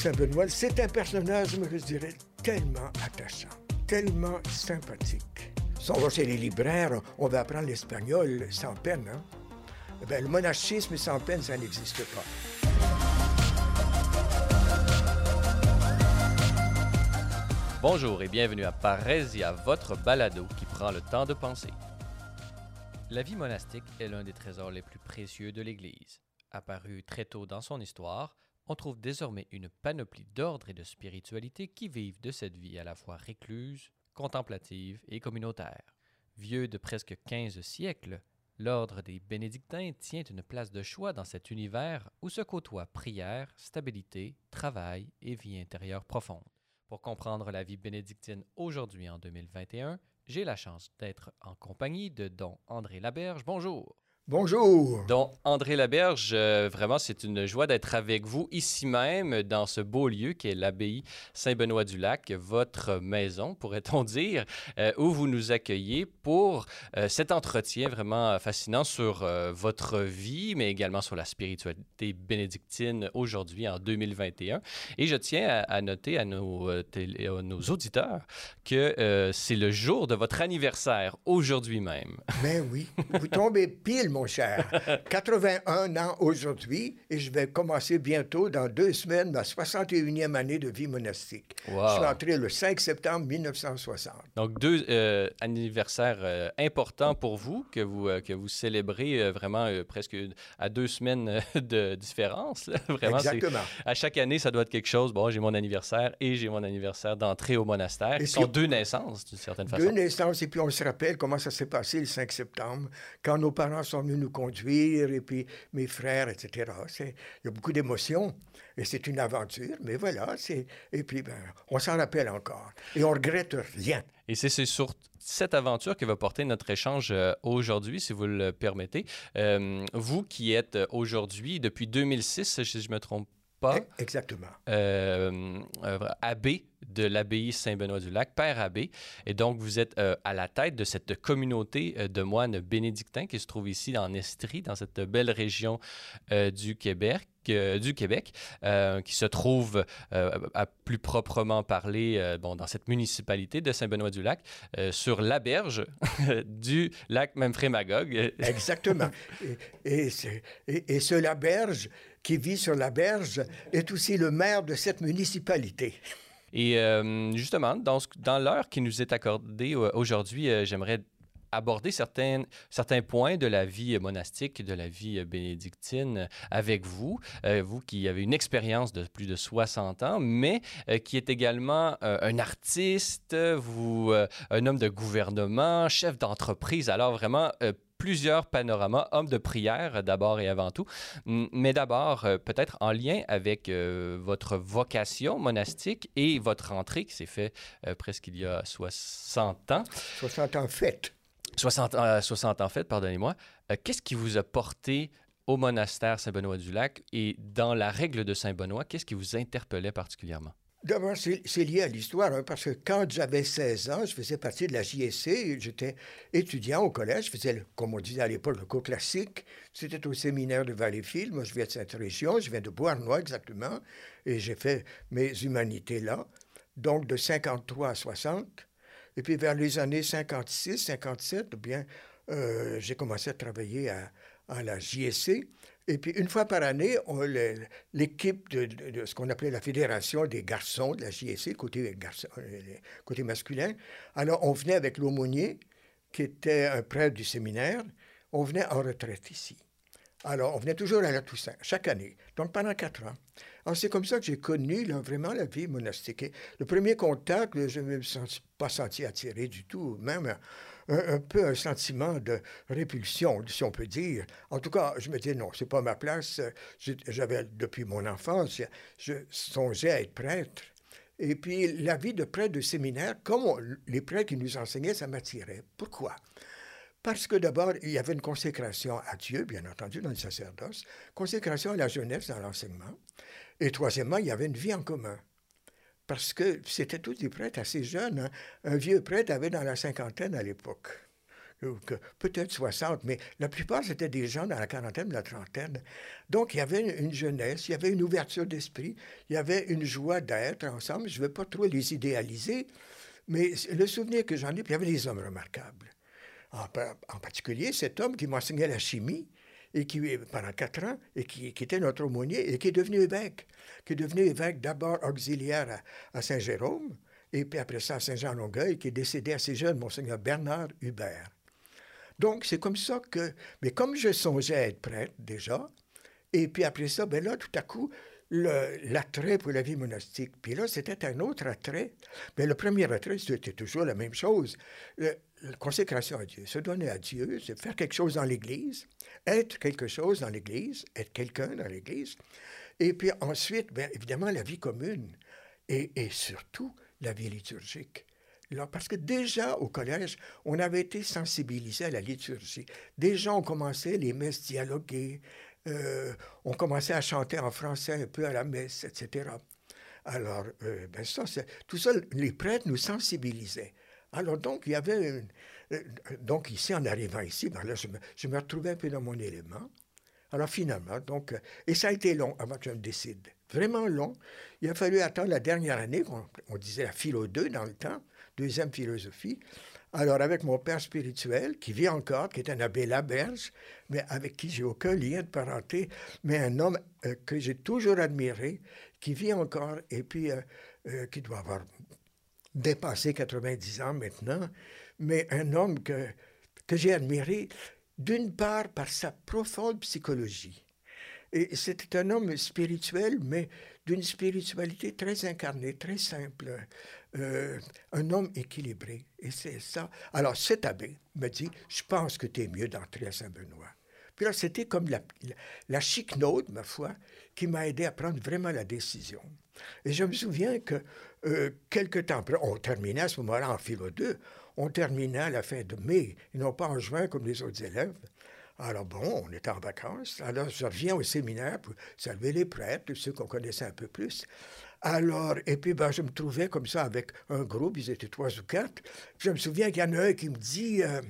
Saint-Benoît, c'est un personnage, je dirais, tellement attachant, tellement sympathique. Si on va chez les libraires, on va apprendre l'espagnol sans peine. Hein? Ben, le monachisme sans peine, ça n'existe pas. Bonjour et bienvenue à Parésia, votre balado qui prend le temps de penser. La vie monastique est l'un des trésors les plus précieux de l'Église. Apparu très tôt dans son histoire, on trouve désormais une panoplie d'ordres et de spiritualités qui vivent de cette vie à la fois récluse, contemplative et communautaire. Vieux de presque 15 siècles, l'ordre des bénédictins tient une place de choix dans cet univers où se côtoient prière, stabilité, travail et vie intérieure profonde. Pour comprendre la vie bénédictine aujourd'hui en 2021, j'ai la chance d'être en compagnie de Don André Laberge. Bonjour. Bonjour. Donc, André Laberge, euh, vraiment, c'est une joie d'être avec vous ici même, dans ce beau lieu qui est l'abbaye Saint-Benoît-du-Lac, votre maison, pourrait-on dire, euh, où vous nous accueillez pour euh, cet entretien vraiment fascinant sur votre vie, mais également sur la spiritualité bénédictine aujourd'hui, en 2021. Et je tiens à, à noter à nos, nos auditeurs que c'est le jour de votre anniversaire, aujourd'hui même. Mais oui, vous tombez pile, mon cher. 81 ans aujourd'hui et je vais commencer bientôt, dans deux semaines, ma 61e année de vie monastique. Je suis entré le 5 septembre 1960. Donc, deux euh, anniversaires euh, importants pour vous que vous, euh, que vous célébrez vraiment presque à deux semaines de différence. Vraiment, Exactement. À chaque année, ça doit être quelque chose. Bon, j'ai mon anniversaire et j'ai mon anniversaire d'entrée au monastère. Ce sont deux naissances, d'une certaine façon. Deux naissances, et puis on se rappelle comment ça s'est passé le 5 septembre, quand nos parents sont venus nous conduire, et puis mes frères, etc. Il y a beaucoup d'émotions, et c'est une aventure, mais voilà, et puis ben, on s'en rappelle encore, et on regrette rien. Et c'est sur cette aventure que va porter notre échange euh, aujourd'hui, si vous le permettez. Euh, vous qui êtes aujourd'hui, depuis 2006, si je me trompe pas. Exactement. Euh, abbé de l'abbaye Saint-Benoît-du-Lac, père abbé. Et donc, vous êtes euh, à la tête de cette communauté euh, de moines bénédictins qui se trouve ici en Estrie, dans cette belle région euh, du Québec. du Québec, qui se trouve à plus proprement parler bon, dans cette municipalité de Saint-Benoît-du-Lac, sur la berge du lac Memphremagog. Exactement. et, et, ce la berge qui vit sur la berge est aussi le maire de cette municipalité. Et euh, justement, dans, l'heure qui nous est accordée euh, aujourd'hui, euh, j'aimerais aborder certains, certains points de la vie monastique, de la vie bénédictine avec vous, vous qui avez une expérience de plus de 60 ans, mais qui est également un artiste, vous, un homme de gouvernement, chef d'entreprise, alors vraiment plusieurs panoramas, hommes de prière d'abord et avant tout, mais d'abord euh, peut-être en lien avec euh, votre vocation monastique et votre entrée qui s'est faite euh, presque il y a 60 ans. 60 ans fait. 60, 60 ans fait, pardonnez-moi. qu'est-ce qui vous a porté au monastère Saint-Benoît-du-Lac et dans la règle de Saint-Benoît, qu'est-ce qui vous interpellait particulièrement? D'abord, c'est lié à l'histoire, hein, parce que quand j'avais 16 ans, je faisais partie de la JSC, j'étais étudiant au collège, je faisais, comme on disait à l'époque, le cours classique. C'était au séminaire de Valleyfield. Moi, je viens de cette région, je viens de Beauharnois exactement, et j'ai fait mes humanités là, donc de 53 à 60. Et puis vers les années 56, 57, eh bien, euh, j'ai commencé à travailler à la JSC. Et puis, une fois par année, l'équipe de, ce qu'on appelait la Fédération des garçons de la JSC, côté, garçon, euh, côté masculin, alors on venait avec l'aumônier, qui était un prêtre du séminaire, on venait en retraite ici. Alors, on venait toujours à la Toussaint, chaque année, donc pendant quatre ans. Alors, c'est comme ça que j'ai connu vraiment la vie monastique. le premier contact, je ne me suis pas senti attiré du tout, même un, peu un sentiment de répulsion, si on peut dire. En tout cas, je me disais, non, c'est pas ma place. J'avais, depuis mon enfance, je songeais à être prêtre. Et puis, la vie de prêtre de séminaire, comme les prêtres qui nous enseignaient, ça m'attirait. Pourquoi? Parce que d'abord, il y avait une consécration à Dieu, bien entendu, dans le sacerdoce, consécration à la jeunesse dans l'enseignement. Et troisièmement, il y avait une vie en commun. Parce que c'était tous des prêtres assez jeunes. Hein. Un vieux prêtre avait dans la cinquantaine à l'époque. peut-être 60, mais la plupart, c'était des gens dans la quarantaine, la trentaine. Donc, il y avait une, jeunesse, il y avait une ouverture d'esprit, il y avait une joie d'être ensemble. Je ne veux pas trop les idéaliser, mais le souvenir que j'en ai, il y avait des hommes remarquables. En, particulier, cet homme qui m'enseignait la chimie, et qui, pendant quatre ans, et qui, était notre aumônier, et qui est devenu évêque, qui est devenu évêque d'abord auxiliaire à, Saint-Jérôme, et puis après ça à Saint-Jean-Longueuil, qui est décédé assez jeune, Monseigneur Bernard Hubert. Donc, c'est comme ça que... Mais comme je songeais à être prêtre déjà, et puis après ça, ben là, tout à coup, l'attrait pour la vie monastique. Puis là, c'était un autre attrait. Mais le premier attrait, c'était toujours la même chose. La consécration à Dieu, se donner à Dieu, c'est faire quelque chose dans l'Église, être quelque chose dans l'Église, être quelqu'un dans l'Église. Et puis ensuite, bien évidemment, la vie commune. Et, et surtout, la vie liturgique parce que déjà au collège, on avait été sensibilisé à la liturgie. Déjà, on commençait les messes dialoguées, euh, on commençait à chanter en français un peu à la messe, etc. Alors, euh, ben ça, tout ça, les prêtres nous sensibilisaient. Alors, donc, il y avait euh, donc, ici, en arrivant ici, ben là, je me, je me, retrouvais un peu dans mon élément. Alors, finalement, donc, et ça a été long avant que je me décide. Vraiment long. Il a fallu attendre la dernière année, on, on disait la philo 2 dans le temps, deuxième philosophie. Alors, avec mon père spirituel, qui vit encore, qui est un abbé Laberge, mais avec qui j'ai aucun lien de parenté, mais un homme euh, que j'ai toujours admiré, qui vit encore, et puis euh, qui doit avoir dépassé 90 ans maintenant, mais un homme que, que j'ai admiré, d'une part par sa profonde psychologie. Et c'était un homme spirituel, mais d'une spiritualité très incarnée, très simple, euh, un homme équilibré. Et c'est ça. Alors, cet abbé me dit, je pense que tu es mieux d'entrer à Saint-Benoît. Puis là, c'était comme la, la, ma foi, qui m'a aidé à prendre vraiment la décision. Et je me souviens que euh, quelques temps après, on terminait à ce moment-là en philo 2, on terminait à la fin de mai, et non pas en juin comme les autres élèves. Alors bon, on était en vacances. Alors je reviens au séminaire pour saluer les prêtres, ceux qu'on connaissait un peu plus. Alors, et puis ben, je me trouvais comme ça avec un groupe, ils étaient trois ou quatre. Je me souviens qu'il y en a un qui me dit euh,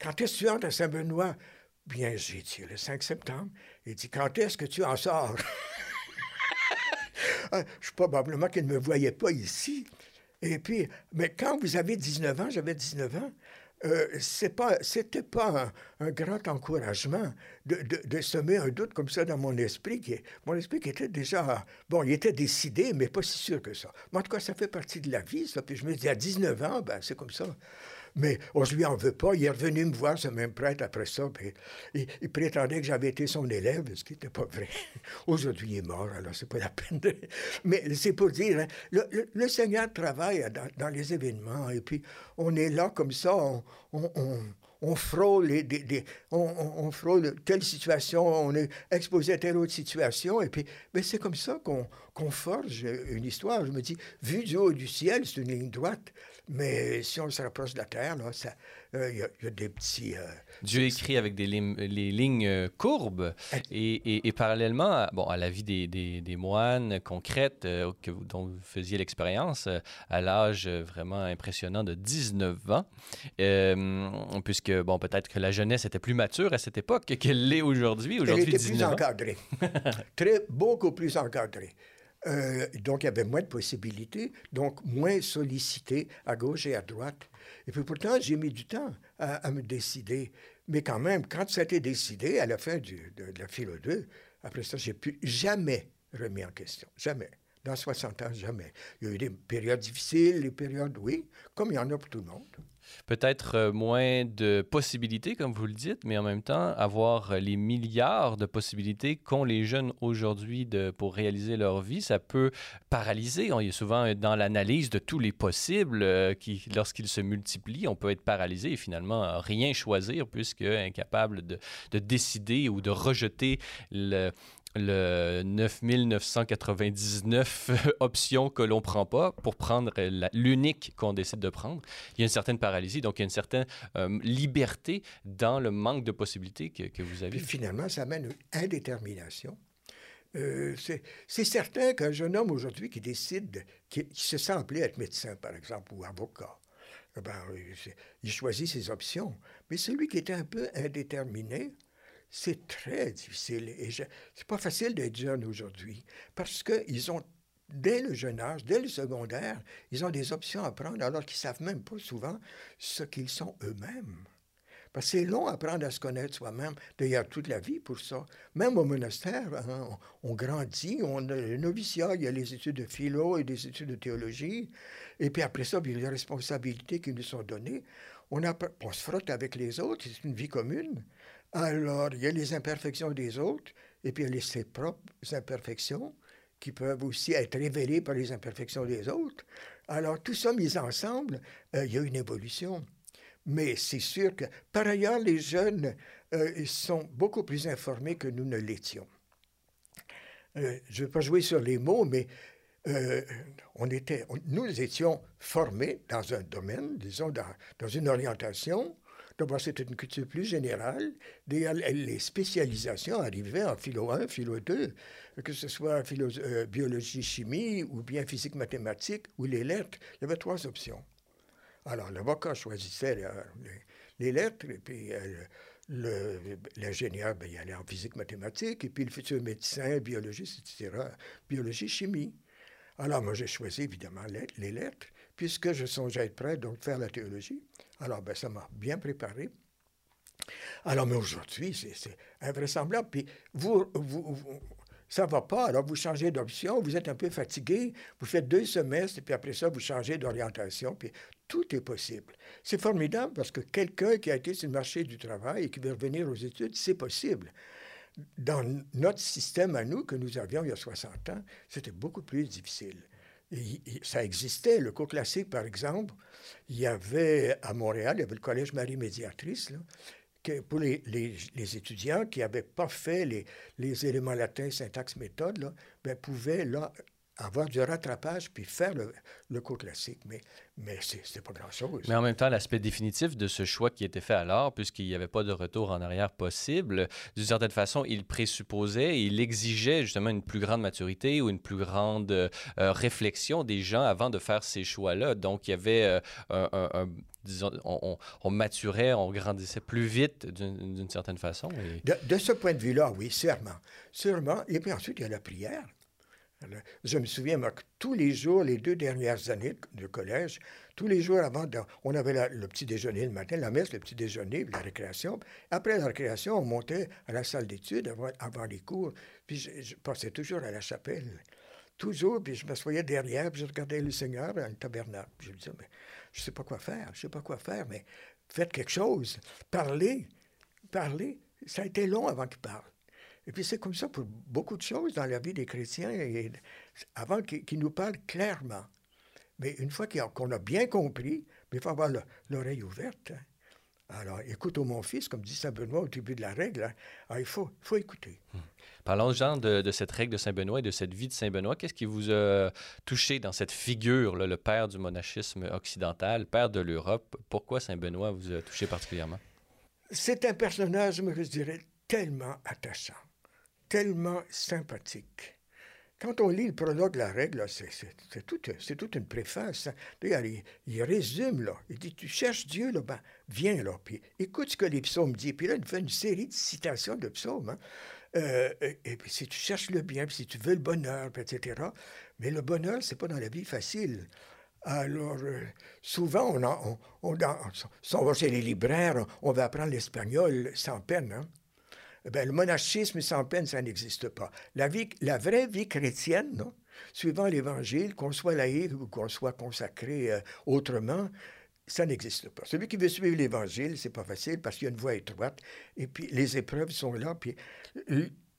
Quand est-ce que tu entres à Saint-Benoît Bien, j'ai dit le 5 septembre. Il dit Quand est-ce que tu en sors Je probablement qu'il ne me voyait pas ici. Et puis, mais quand vous avez 19 ans, j'avais 19 ans, euh, c'est pas, pas un, grand encouragement de, de, semer un doute comme ça dans mon esprit. Mon esprit qui était déjà, bon, il était décidé, mais pas si sûr que ça. Mais en tout cas, ça fait partie de la vie, ça. Puis je me dis, à 19 ans, ben, c'est comme ça. Mais on ne lui en veut pas. Il est revenu me voir, ce même prêtre, après ça. Puis, il, prétendait que j'avais été son élève, ce qui n'était pas vrai. Aujourd'hui, il est mort, alors c'est pas la peine de... Mais c'est pour dire, hein, le, Seigneur travaille dans, les événements. Et puis, on est là comme ça, on, frôle, des, on, frôle telle situation, on est exposé à telle autre situation, et puis mais c'est comme ça qu'on forge une histoire. Je me dis, vu du haut du ciel, c'est une ligne droite. Mais si on se rapproche de la Terre, euh, il y, a des petits... Euh, Dieu écrit avec des les lignes euh, courbes et, et, parallèlement à, bon, à la vie des, des, moines concrètes que, dont vous faisiez l'expérience à l'âge vraiment impressionnant de 19 ans, puisque bon, peut-être que la jeunesse était plus mature à cette époque qu'elle l'est aujourd'hui. Aujourd'hui, Elle était plus encadrée. Très, beaucoup plus encadrée. Euh, donc, il y avait moins de possibilités, donc moins sollicité à gauche et à droite. Et puis pourtant, j'ai mis du temps à, me décider. Mais quand même, quand ça a été décidé, à la fin de, la philo 2, après ça, j'ai pu jamais remis en question. Jamais. Dans 60 ans, jamais. Il y a eu des périodes difficiles, des périodes, oui, comme il y en a pour tout le monde peut-être euh, moins de possibilités, comme vous le dites, mais en même temps, avoir les milliards de possibilités qu'ont les jeunes aujourd'hui pour réaliser leur vie, ça peut paralyser. On est souvent dans l'analyse de tous les possibles euh, qui, lorsqu'ils se multiplient, on peut être paralysé et finalement rien choisir puisque incapable de décider ou de rejeter le, le 9999 options que l'on prend pas pour prendre l'unique qu'on décide de prendre. Il y a une certaine paralysie, donc il y a une certaine euh, liberté dans le manque de possibilités que, vous avez. finalement, ça amène une indétermination. Euh, c'est certain qu'un jeune homme aujourd'hui qui décide, qui, se sent appelé à être médecin, par exemple, ou avocat, eh ben, il choisit ses options. Mais celui qui était un peu indéterminé, c'est très difficile. Et c'est pas facile d'être jeune aujourd'hui parce qu'ils ont, dès le jeune âge, dès le secondaire, ils ont des options à prendre alors qu'ils savent même pas souvent ce qu'ils sont eux-mêmes. Parce que c'est long apprendre à se connaître soi-même. D'ailleurs, toute la vie pour ça. Même au monastère, hein, on, grandit, on a le noviciat, il y a les études de philo et des études de théologie. Et puis après ça, il y a les responsabilités qui nous sont données. On, on se frotte avec les autres, c'est une vie commune. Alors, il y a les imperfections des autres, et puis il y a ses propres imperfections qui peuvent aussi être révélées par les imperfections des autres. Alors, tout ça mis ensemble, euh, il y a une évolution. Mais c'est sûr que, par ailleurs, les jeunes euh, sont beaucoup plus informés que nous ne l'étions. Euh, je ne vais pas jouer sur les mots, mais on était, nous étions formés dans un domaine, disons, dans une orientation, D'abord, c'était une culture plus générale. Les spécialisations arrivaient en philo 1, philo 2, que ce soit euh, biologie, chimie, ou bien physique, mathématiques, ou les lettres. Il y avait trois options. Alors, l'avocat choisissait les, lettres, et puis euh, l'ingénieur, ben, il allait en physique, mathématiques, et puis le futur médecin, biologiste, etc., biologie, chimie. Alors, moi, j'ai choisi évidemment les lettres, puisque je songeais être prêt, donc, faire la théologie. Alors, ben, ça m'a bien préparé. Alors, mais aujourd'hui, c'est invraisemblable. Puis, vous, ça ne va pas, alors vous changez d'option, vous êtes un peu fatigué, vous faites deux semestres, puis après ça, vous changez d'orientation, puis tout est possible. C'est formidable parce que quelqu'un qui a été sur le marché du travail et qui veut revenir aux études, c'est possible. Dans notre système à nous, que nous avions il y a 60 ans, c'était beaucoup plus difficile ça existait. Le cours classique, par exemple, il y avait à Montréal, il y avait le Collège Marie Médiatrice, là, que pour les, étudiants qui n'avaient pas fait les, les, éléments latins, syntaxe, méthode, là, ben, pouvaient là, avoir du rattrapage puis faire le, le cours classique. Mais, mais c'est pas grand-chose. Mais en même temps, l'aspect définitif de ce choix qui était fait alors, puisqu'il n'y avait pas de retour en arrière possible, d'une certaine façon, il présupposait il exigeait justement une plus grande maturité ou une plus grande euh, réflexion des gens avant de faire ces choix-là. Donc, il y avait euh, un, disons, on, on, maturait, on grandissait plus vite d'une certaine façon. De, de, ce point de vue-là, oui, sûrement. Sûrement. Et puis ensuite, il y a la prière. Je me souviens, que tous les jours, les deux dernières années de collège, tous les jours avant, on avait le petit déjeuner le matin, la messe, le petit déjeuner, la récréation. Après la récréation, on montait à la salle d'études avant, les cours, puis je, passais toujours à la chapelle. Toujours, puis je m'assoyais derrière, puis je regardais le Seigneur dans le tabernacle. je me disais, mais je ne sais pas quoi faire, je ne sais pas quoi faire, mais faites quelque chose, parlez, parlez. Ça a été long avant qu'il parle. Et puis c'est comme ça pour beaucoup de choses dans la vie des chrétiens, et avant qu'ils nous parlent clairement. Mais une fois qu'on a, bien compris, il faut avoir l'oreille ouverte. Hein. Alors, écoute au mon fils, comme dit Saint Benoît au début de la règle, hein. ah, il faut, faut écouter. Hmm. Parlons, Jean, de, de, cette règle de Saint Benoît et de cette vie de Saint Benoît. Qu'est-ce qui vous a touché dans cette figure, le père du monachisme occidental, père de l'Europe? Pourquoi Saint Benoît vous a touché particulièrement? C'est un personnage, je dirais, tellement attachant tellement sympathique. Quand on lit le prologue de la règle, c'est toute, toute une préface. D'ailleurs, il, résume, là. Il dit, tu cherches Dieu, là, ben, viens, là, puis écoute ce que les psaumes disent. Puis là, il fait une série de citations de psaumes. Hein. Euh, et puis si tu cherches le bien, si tu veux le bonheur, etc. Mais le bonheur, c'est pas dans la vie facile. Alors, euh, souvent, on, on, on, si on va chez les libraires, on va apprendre l'espagnol sans peine. Hein? Ben, le monachisme sans peine, ça n'existe pas. La, vie, la vraie vie chrétienne, suivant l'Évangile, qu'on soit laïque ou qu'on soit consacré euh, autrement, ça n'existe pas. Celui qui veut suivre l'Évangile, c'est pas facile parce qu'il y a une voie étroite et puis les épreuves sont là. Puis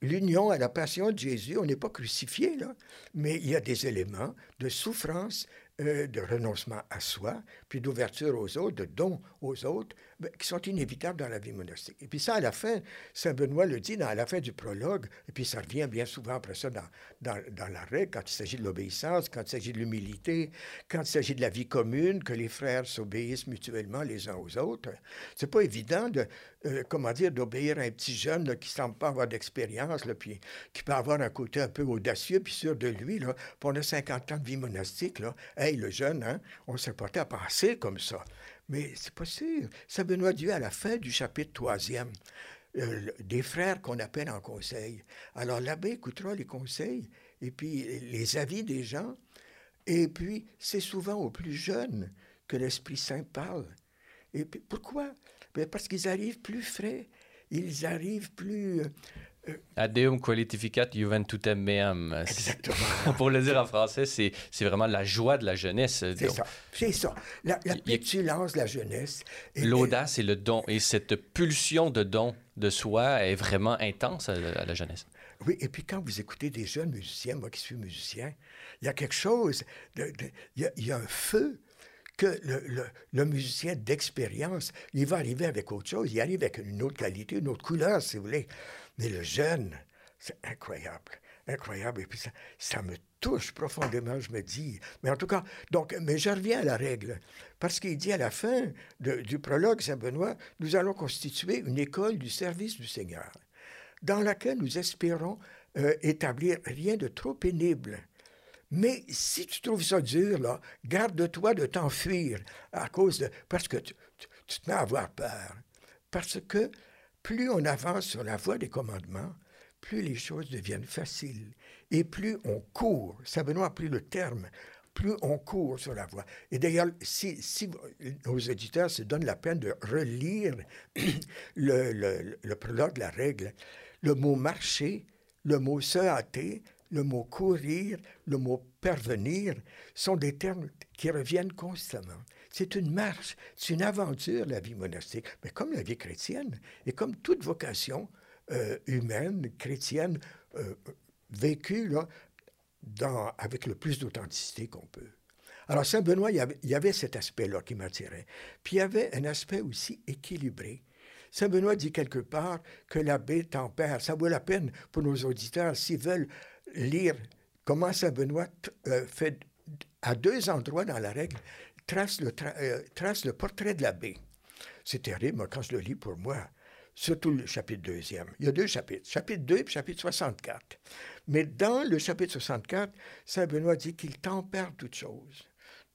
l'union à la passion de Jésus, on n'est pas crucifié, là, mais il y a des éléments de souffrance, euh, de renoncement à soi, puis d'ouverture aux autres, de don aux autres. Ben, qui sont inévitables dans la vie monastique. Et puis ça, à la fin, Saint Benoît le dit dans, à la fin du prologue, et puis ça revient bien souvent après ça dans, dans, dans la règle, quand il s'agit de l'obéissance, quand il s'agit de l'humilité, quand il s'agit de la vie commune, que les frères s'obéissent mutuellement les uns aux autres. C'est pas évident de, euh, comment dire, d'obéir à un petit jeune là, qui semble pas avoir d'expérience, puis qui peut avoir un côté un peu audacieux, puis sûr de lui, là, pendant 50 ans de vie monastique, là, hey, le jeune, hein, on s'est porté à penser comme ça. Mais c'est pas sûr. Saint Benoît Dieu, à la fin du chapitre troisième, euh, des frères qu'on appelle en conseil. Alors l'abbé écoutera les conseils et puis les avis des gens. Et puis, c'est souvent aux plus jeunes que l'Esprit Saint parle. Et pourquoi? Ben, parce qu'ils arrivent plus frais, ils arrivent plus euh, Adeum qualificat juventutem meam. Exactement. Pour le dire en français, c'est, c'est vraiment la joie de la jeunesse. C'est ça. C'est ça. La, la pétulance de la jeunesse. L'audace et le don. Et cette pulsion de don de soi est vraiment intense à, la jeunesse. Oui, et puis quand vous écoutez des jeunes musiciens, moi qui suis musicien, il y a quelque chose, il, y a, y a un feu que le, le, le, musicien d'expérience, il va arriver avec autre chose, il arrive avec une autre qualité, une autre couleur, si vous voulez. Mais le jeune, c'est incroyable, incroyable. Et puis ça, ça, me touche profondément, je me dis. Mais en tout cas, donc, mais je reviens à la règle. Parce qu'il dit à la fin du prologue Saint-Benoît, nous allons constituer une école du service du Seigneur, dans laquelle nous espérons euh, établir rien de trop pénible. Mais si tu trouves ça dur, là, garde-toi de t'enfuir à cause de. Parce que tu, tu, tu te mets à avoir peur. Parce que plus on avance sur la voie des commandements, plus les choses deviennent faciles et plus on court. Saint Benoît pris le terme. Plus on court sur la voie. Et d'ailleurs, si, si, nos éditeurs se donnent la peine de relire le, le, le prologue, la règle, le mot marcher, le mot se hâter, le mot courir, le mot parvenir sont des termes qui reviennent constamment. C'est une marche, c'est une aventure, la vie monastique, mais comme la vie chrétienne et comme toute vocation euh, humaine, chrétienne, euh, vécue là, avec le plus d'authenticité qu'on peut. Alors, Saint Benoît, il y avait, cet aspect-là qui m'attirait. Puis il y avait un aspect aussi équilibré. Saint Benoît dit quelque part que l'abbé tempère. Ça vaut la peine pour nos auditeurs, s'ils veulent lire comment Saint Benoît euh, fait à deux endroits dans la règle trace le, euh, trace le portrait de l'abbé. C'est terrible, quand je le lis pour moi, surtout le chapitre deuxième. Il y a deux chapitres, chapitre 2 et chapitre 64. Mais dans le chapitre 64, Saint Benoît dit qu'il tempère toutes choses,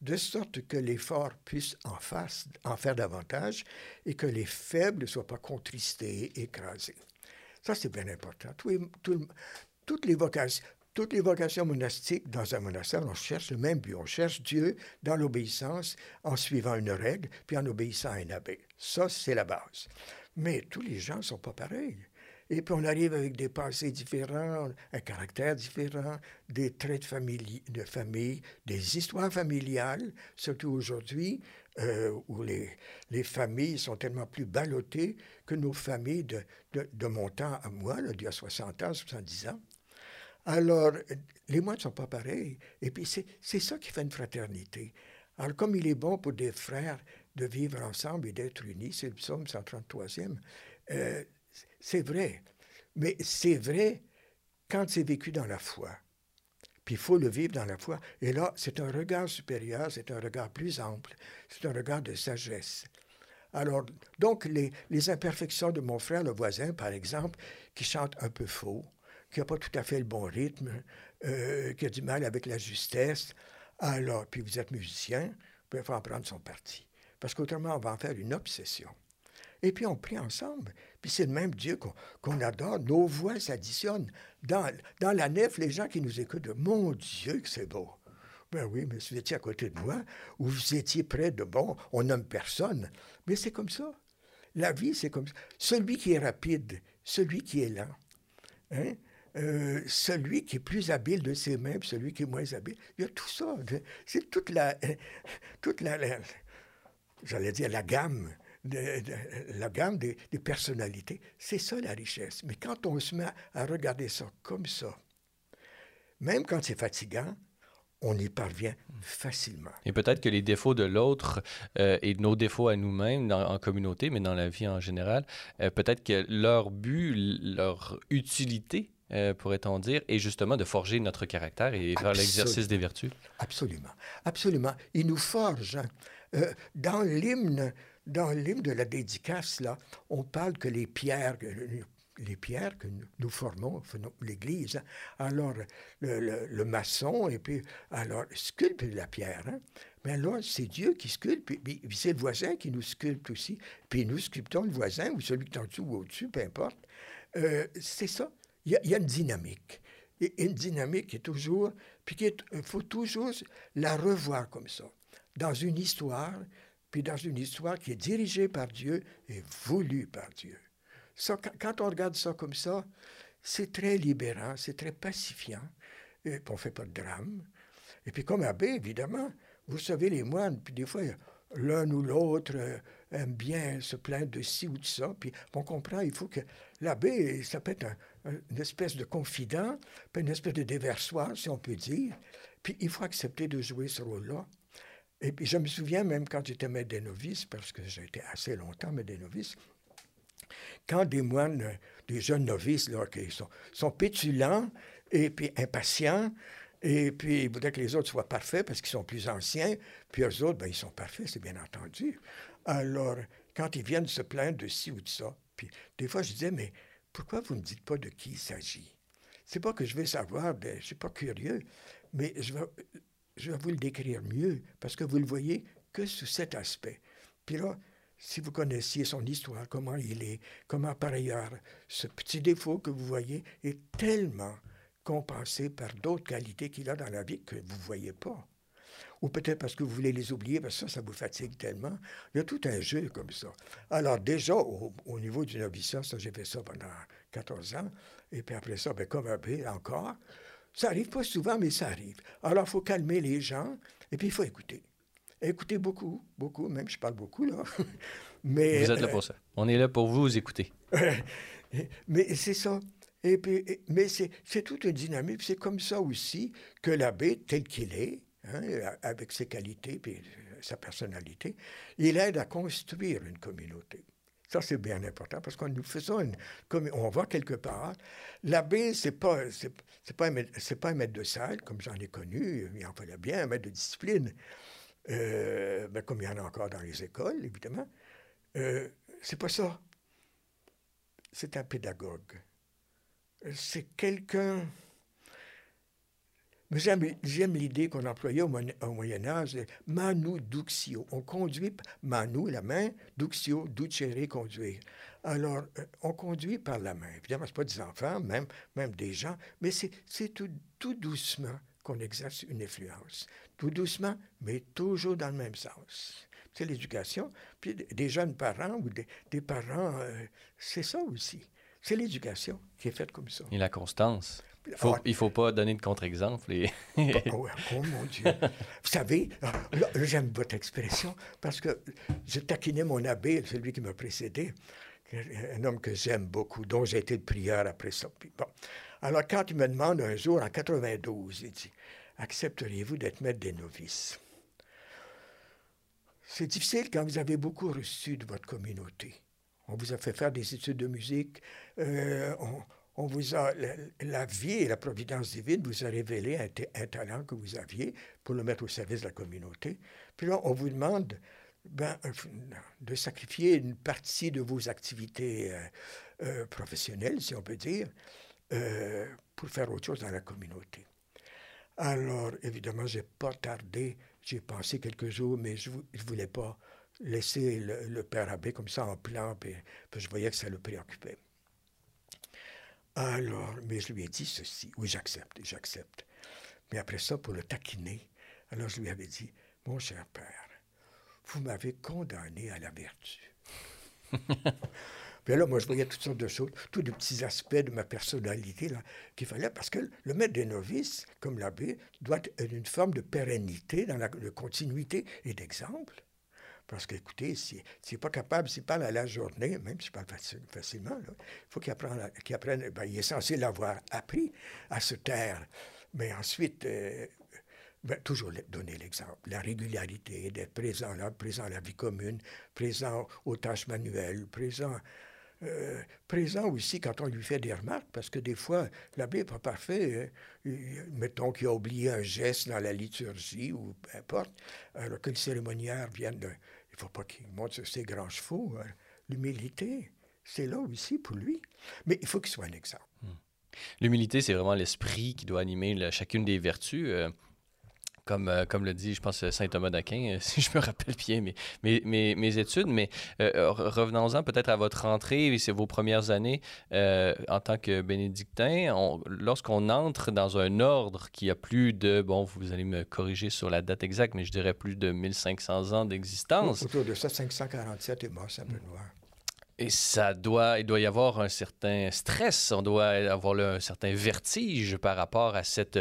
de sorte que les forts puissent en, faire davantage et que les faibles ne soient pas contristés, écrasés. Ça, c'est bien important. toutes les vocations, toutes les vocations monastiques dans un monastère, on cherche le même but. On cherche Dieu dans l'obéissance en suivant une règle, puis en obéissant à un abbé. Ça, c'est la base. Mais tous les gens ne sont pas pareils. Et puis on arrive avec des passés différents, un caractère différent, des traits de famille, de famille des histoires familiales, surtout aujourd'hui, euh, où les, les, familles sont tellement plus ballottées que nos familles de, de, mon temps à moi, d'il y a 60 ans, 70 ans. Alors, les moines ne sont pas pareils. Et puis, c'est ça qui fait une fraternité. Alors, comme il est bon pour des frères de vivre ensemble et d'être unis, c'est le psaume 133e, euh, c'est vrai. Mais c'est vrai quand c'est vécu dans la foi. Puis il faut le vivre dans la foi. Et là, c'est un regard supérieur, c'est un regard plus ample, c'est un regard de sagesse. Alors, donc, les, les imperfections de mon frère, le voisin, par exemple, qui chante un peu faux, qui n'a pas tout à fait le bon rythme, euh, qui a du mal avec la justesse. Alors, puis vous êtes musicien, vous pouvez faire prendre son parti. Parce qu'autrement, on va en faire une obsession. Et puis on prie ensemble. Puis c'est le même Dieu qu'on adore. Nos voix s'additionnent. Dans, dans la nef, les gens qui nous écoutent, mon Dieu, que c'est beau. Ben oui, mais si vous étiez à côté de moi, ou vous étiez près de bon, on nomme personne. Mais c'est comme ça. La vie, c'est comme ça. Celui qui est rapide, celui qui est lent. Hein? Euh, celui qui est plus habile de ses mains, celui qui est moins habile. Il y a tout ça. C'est toute la, toute la, j'allais dire la gamme, la gamme des, des personnalités. C'est ça la richesse. Mais quand on se met à regarder ça comme ça, même quand c'est fatigant, on y parvient facilement. Et peut-être que les défauts de l'autre euh, et nos défauts à nous-mêmes en communauté, mais dans la vie en général, euh, peut-être que leur but, leur utilité, euh, pourrait-on dire, est justement de forger notre caractère et faire l'exercice des vertus. Absolument, absolument. Ils nous forgent. Hein. dans l'hymne, dans l'hymne de la dédicace, là, on parle que les pierres, les pierres que nous formons, l'Église. Hein. Alors, le, maçon, et puis, alors, sculpte la pierre. Hein. Mais alors, c'est Dieu qui sculpte, puis, c'est le voisin qui nous sculpte aussi. Puis nous sculptons le voisin, ou celui qui est en dessous ou au-dessus, peu importe. Euh, c'est ça. Il y, a une dynamique. Et une dynamique qui est toujours, puis il faut toujours la revoir comme ça. Dans une histoire, puis dans une histoire qui est dirigée par Dieu et voulue par Dieu quand on regarde ça comme ça, c'est très libérant, c'est très pacifiant, et on ne fait pas de drame. Et puis comme abbé, évidemment, vous savez, les moines, puis des fois, l'un ou l'autre euh, aime bien se plaindre de ci ou de ça, puis on comprend, il faut que l'abbé, ça peut être une espèce de confident, une espèce de déversoir, si on peut dire, puis il faut accepter de jouer ce rôle-là. Et puis je me souviens même quand j'étais maître des novices, parce que j'ai été assez longtemps maître des novices, quand des moines, des jeunes novices, là, qui sont, sont pétulants et puis impatients, et puis ils voudraient que les autres soient parfaits parce qu'ils sont plus anciens, puis eux autres, ben, ils sont parfaits, c'est bien entendu. Alors, quand ils viennent se plaindre de ci ou de ça, puis des fois, je disais, mais pourquoi vous ne dites pas de qui il s'agit? C'est pas que je veux savoir, ben, je suis pas curieux, mais je vais, je vais vous le décrire mieux, parce que vous le voyez que sous cet aspect. Puis là, si vous connaissiez son histoire, comment il est, comment par ailleurs ce petit défaut que vous voyez est tellement compensé par d'autres qualités qu'il a dans la vie que vous ne voyez pas. Ou peut-être parce que vous voulez les oublier, parce que ça, ça vous fatigue tellement. Il y a tout un jeu comme ça. Alors déjà, au, niveau du noviciat, ça, j'ai fait ça pendant 14 ans. Et puis après ça, ben, comme un peu encore. Ça arrive pas souvent, mais ça arrive. Alors, il faut calmer les gens et puis il faut écouter. Écoutez beaucoup, beaucoup, même je parle beaucoup là. Mais, vous êtes là pour ça. On est là pour vous écouter. mais c'est ça. Et puis, mais c'est toute une dynamique. C'est comme ça aussi que l'abbé, tel qu'il est, hein, avec ses qualités et sa personnalité, il aide à construire une communauté. Ça, c'est bien important parce que nous faisons on voit quelque part, l'abbé, ce n'est pas, c'est, pas, un, pas un maître de salle, comme j'en ai connu, il en fallait bien un maître de discipline. Euh, ben, comme il y en a encore dans les écoles, évidemment. Euh, c'est pas ça. C'est un pédagogue. C'est quelqu'un. J'aime l'idée qu'on employait au, Moyen Âge, manu duxio. On conduit, manu, la main, duxio, ducere, conduire. Alors, euh, on conduit par la main. Évidemment, ce pas des enfants, même, même des gens, mais c'est tout, tout doucement qu'on exerce une influence tout doucement, mais toujours dans le même sens. C'est l'éducation. Puis des jeunes parents ou des, parents, euh, c'est ça aussi. C'est l'éducation qui est faite comme ça. Et la constance. Faut, il ne faut pas donner de contre-exemple. Et... oh, oh, mon Dieu. Vous savez, j'aime votre expression parce que je taquinais mon abbé, celui qui m'a précédé, un homme que j'aime beaucoup, dont j'ai été le prieur après ça. bon. Alors, quand il me demande un jour, en 92, il dit accepteriez-vous d'être maître des novices? C'est difficile quand vous avez beaucoup reçu de votre communauté. On vous a fait faire des études de musique, euh, on, vous a, la, vie et la providence divine vous a révélé un, talent que vous aviez pour le mettre au service de la communauté. Puis là, on vous demande ben, de sacrifier une partie de vos activités euh, euh, professionnelles, si on peut dire, pour faire autre chose dans la communauté. Alors, évidemment, j'ai pas tardé. J'ai pensé quelques jours, mais je ne voulais pas laisser le, père abbé comme ça en plan, puis, je voyais que ça le préoccupait. Alors, mais je lui ai dit ceci. Oui, j'accepte, j'accepte. Mais après ça, pour le taquiner, alors je lui avais dit, mon cher père, vous m'avez condamné à la vertu. Puis là, moi, je voyais toutes sortes de choses, tous les petits aspects de ma personnalité qu'il fallait, parce que le maître des novices, comme l'abbé, doit être une forme de pérennité, dans la continuité et d'exemple. Parce qu'écoutez, s'il n'est pas capable, s'il parle à la journée, même s'il parle facilement, il faut qu'il apprenne ben, il est censé l'avoir appris à se taire. Mais ensuite, euh, ben, toujours donner l'exemple. La régularité, d'être présent là, présent à la vie commune, présent aux tâches manuelles, présent, euh, présent aussi quand on lui fait des remarques, parce que des fois, l'abbé n'est pas parfait. Hein. Mettons qu'il a oublié un geste dans la liturgie ou peu importe, alors que le cérémoniaire vient de. Il ne faut pas qu'il montre ses grands chevaux. Hein. L'humilité, c'est là aussi pour lui. Mais il faut qu'il soit un exemple. Hmm. L'humilité, c'est vraiment l'esprit qui doit animer chacune des vertus. Euh, comme, euh, comme le dit, je pense, Saint Thomas d'Aquin, euh, si je me rappelle bien mes, mes, mes, études. Mais revenons-en peut-être à votre entrée, c'est vos premières années en tant que bénédictin. Lorsqu'on entre dans un ordre qui a plus de, bon, vous allez me corriger sur la date exacte, mais je dirais plus de 1500 ans d'existence. Autour de ça, 547 est mort, ça peut noir. Et ça doit, il doit y avoir un certain stress, on doit avoir un certain vertige par rapport à cette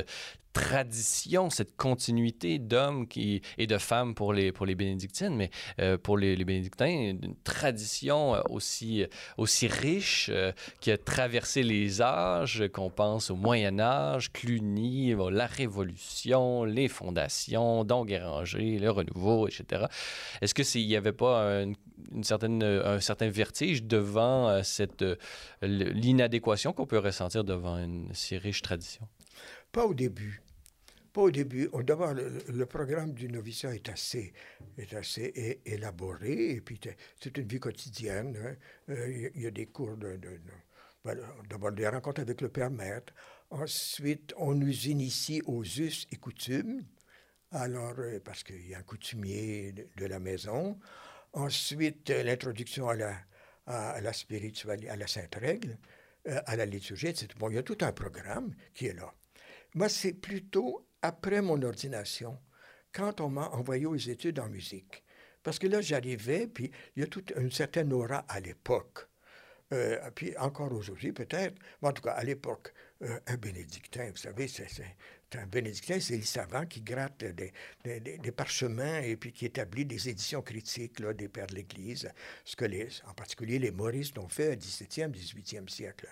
tradition, cette continuité d'hommes et de femmes pour les, pour les bénédictines, mais euh, pour les, bénédictins, une tradition euh, aussi, aussi riche euh, qui a traversé les âges, qu'on pense au Moyen Âge, Cluny, la Révolution, les fondations, Don Guéranger, le renouveau, etc. Est-ce qu'il n'y avait pas une, certaine, un certain vertige devant cette l'inadéquation qu'on peut ressentir devant une si riche tradition? Pas au début. Pas au début. D'abord, le, programme du noviciat est assez, est assez élaboré, et puis c'est une vie quotidienne. Hein. Euh, il y, a des cours de... D'abord, des rencontres avec le père maître. Ensuite, on nous initie aux us et coutumes. Alors, euh, parce qu'il y a un coutumier de, la maison. Ensuite, l'introduction à la, à, la spiritualité, à la sainte règle, euh, à la liturgie, etc. Bon, il y a tout un programme qui est là. Moi, c'est plutôt après mon ordination, quand on m'a envoyé aux études en musique. Parce que là, j'arrivais, puis il y a toute une certaine aura à l'époque. Euh, puis encore aujourd'hui peut-être, mais en tout cas à l'époque, euh, un bénédictin, vous savez, c'est, un bénédictin, c'est le savant qui gratte des, parchemins et puis qui établit des éditions critiques des pères de l'Église, ce que en particulier les Maurices ont fait au 17e, 18e siècle.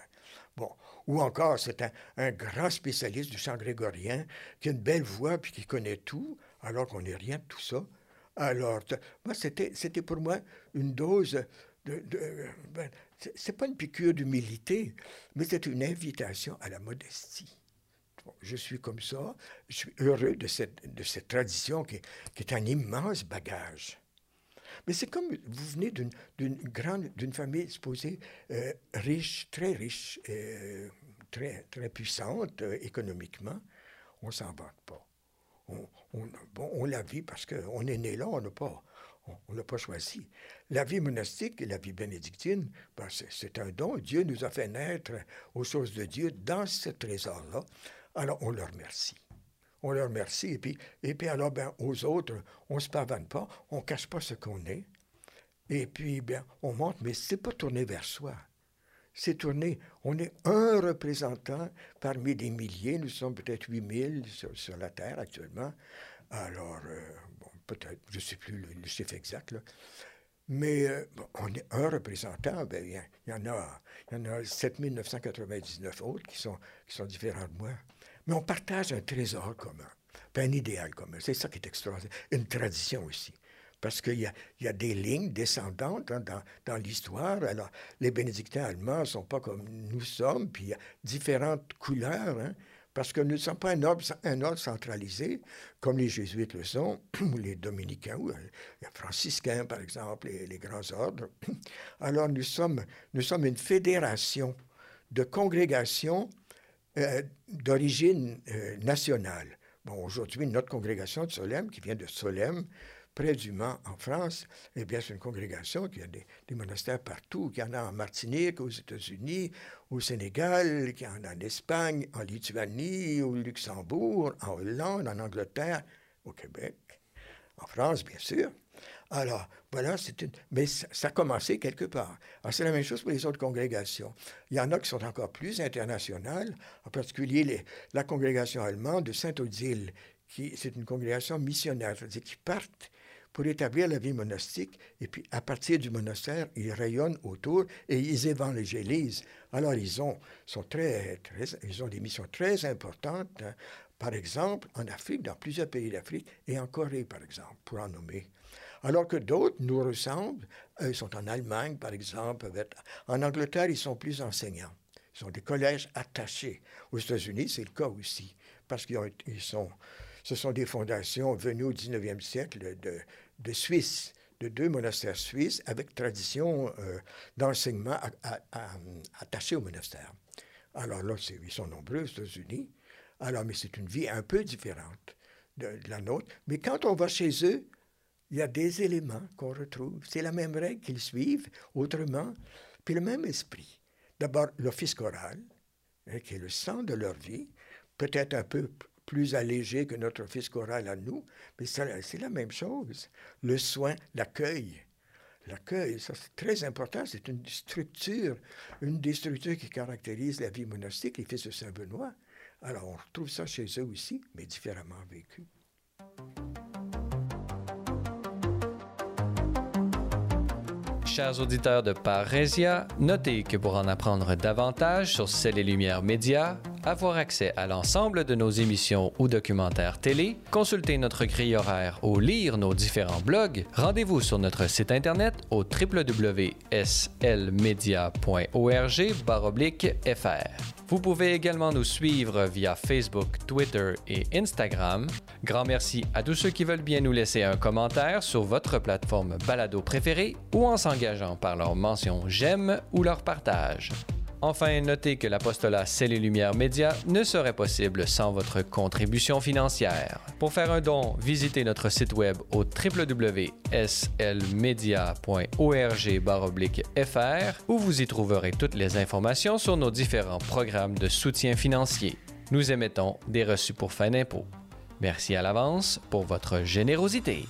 Bon. Ou encore, c'est un, grand spécialiste du chant grégorien qui a une belle voix puis qui connaît tout, alors qu'on n'est rien de tout ça. Alors, moi, c'était, pour moi une dose de. de ben, c'est pas une piqûre d'humilité, mais c'est une invitation à la modestie. je suis comme ça, je suis heureux de cette, de cette tradition qui est un immense bagage. Mais c'est comme vous venez d'une grande, d'une famille supposée euh, riche, très riche, euh, très, très puissante euh, économiquement. On s'en vante pas. On, on, la vit parce qu'on est né là, on n'a pas, on, l'a pas choisi. La vie monastique et la vie bénédictine, ben c'est un don. Dieu nous a fait naître aux choses de Dieu dans ce trésor-là. Alors on le remercie on leur remercie. Et puis, et puis alors, ben, aux autres, on ne se pavane pas, on ne cache pas ce qu'on est. Et puis, bien, on montre, mais ce n'est pas tourné vers soi. C'est tourné, on est un représentant parmi des milliers, nous sommes peut-être 8000 sur, sur la Terre actuellement. Alors, euh, peut-être, je ne sais plus le, chiffre exact. Mais euh, on est un représentant, ben, il y, en a, y en a 7999 autres qui sont, qui sont différents de moi. Mais on partage un trésor commun, un idéal commun. C'est ça qui est extraordinaire. Une tradition aussi. Parce qu'il y, a, des lignes descendantes hein, dans, l'histoire. Alors, les bénédictins allemands ne sont pas comme nous sommes, puis il y a différentes couleurs. Hein, parce que nous ne sommes pas un ordre, centralisé, comme les jésuites le sont, ou les dominicains, ou euh, les franciscains, par exemple, les, les grands ordres. Alors, nous sommes une fédération de congrégations euh, d'origine euh, nationale. Bon, aujourd'hui, notre congrégation de Solem, qui vient de Solem, près du Mans, en France, eh bien, c'est une congrégation qui a des, monastères partout, qui en a en Martinique, aux États-Unis, au Sénégal, qui en a en Espagne, en Lituanie, au Luxembourg, en Hollande, en Angleterre, au Québec, en France, bien sûr. Alors, voilà, c'est une... Mais ça, a commencé quelque part. Alors, c'est la même chose pour les autres congrégations. Il y en a qui sont encore plus internationales, en particulier la congrégation allemande de Saint-Odile, qui c'est une congrégation missionnaire, c'est-à-dire qui partent pour établir la vie monastique, et puis à partir du monastère, ils rayonnent autour et ils évangélisent. Alors ils ont, sont très, ils ont des missions très importantes, hein, par exemple, en Afrique, dans plusieurs pays d'Afrique, et en Corée, par exemple, pour en nommer. Alors que d'autres nous ressemblent, ils sont en Allemagne, par exemple, en Angleterre, ils sont plus enseignants. Ils sont des collèges attachés. Aux États-Unis, c'est le cas aussi, parce qu'ils sont, ce sont des fondations venues au 19e siècle de, de Suisse de deux monastères suisses avec tradition euh, d'enseignement attachée au monastère. Alors là, ils sont nombreux aux États-Unis. Alors, mais c'est une vie un peu différente de, la nôtre. Mais quand on va chez eux, il y a des éléments qu'on retrouve. C'est la même règle qu'ils suivent, autrement, puis le même esprit. D'abord, l'office choral, hein, qui est le sang de leur vie, peut-être un peu plus allégé que notre office choral à nous, mais c'est la même chose. Le soin, l'accueil. L'accueil, ça c'est très important, c'est une structure, une des structures qui caractérise la vie monastique, les fils de Saint-Benoît. Alors on retrouve ça chez eux aussi, mais différemment vécu. Chers auditeurs de Parésia, notez que pour en apprendre davantage sur Celles et Lumières Médias, avoir accès à l'ensemble de nos émissions ou documentaires télé, consulter notre grille horaire ou lire nos différents blogs, rendez-vous sur notre site internet au www.slmedia.org/fr. Vous pouvez également nous suivre via Facebook, Twitter et Instagram. Grand merci à tous ceux qui veulent bien nous laisser un commentaire sur votre plateforme balado préférée ou en s'engageant par leur mention j'aime ou leur partage. Enfin, notez que l'apostolat C'est les Lumières Média ne serait possible sans votre contribution financière. Pour faire un don, visitez notre site web au www.slmedia.org/fr où vous y trouverez toutes les informations sur nos différents programmes de soutien financier. Nous émettons des reçus pour fin d'impôt. Merci à l'avance pour votre générosité.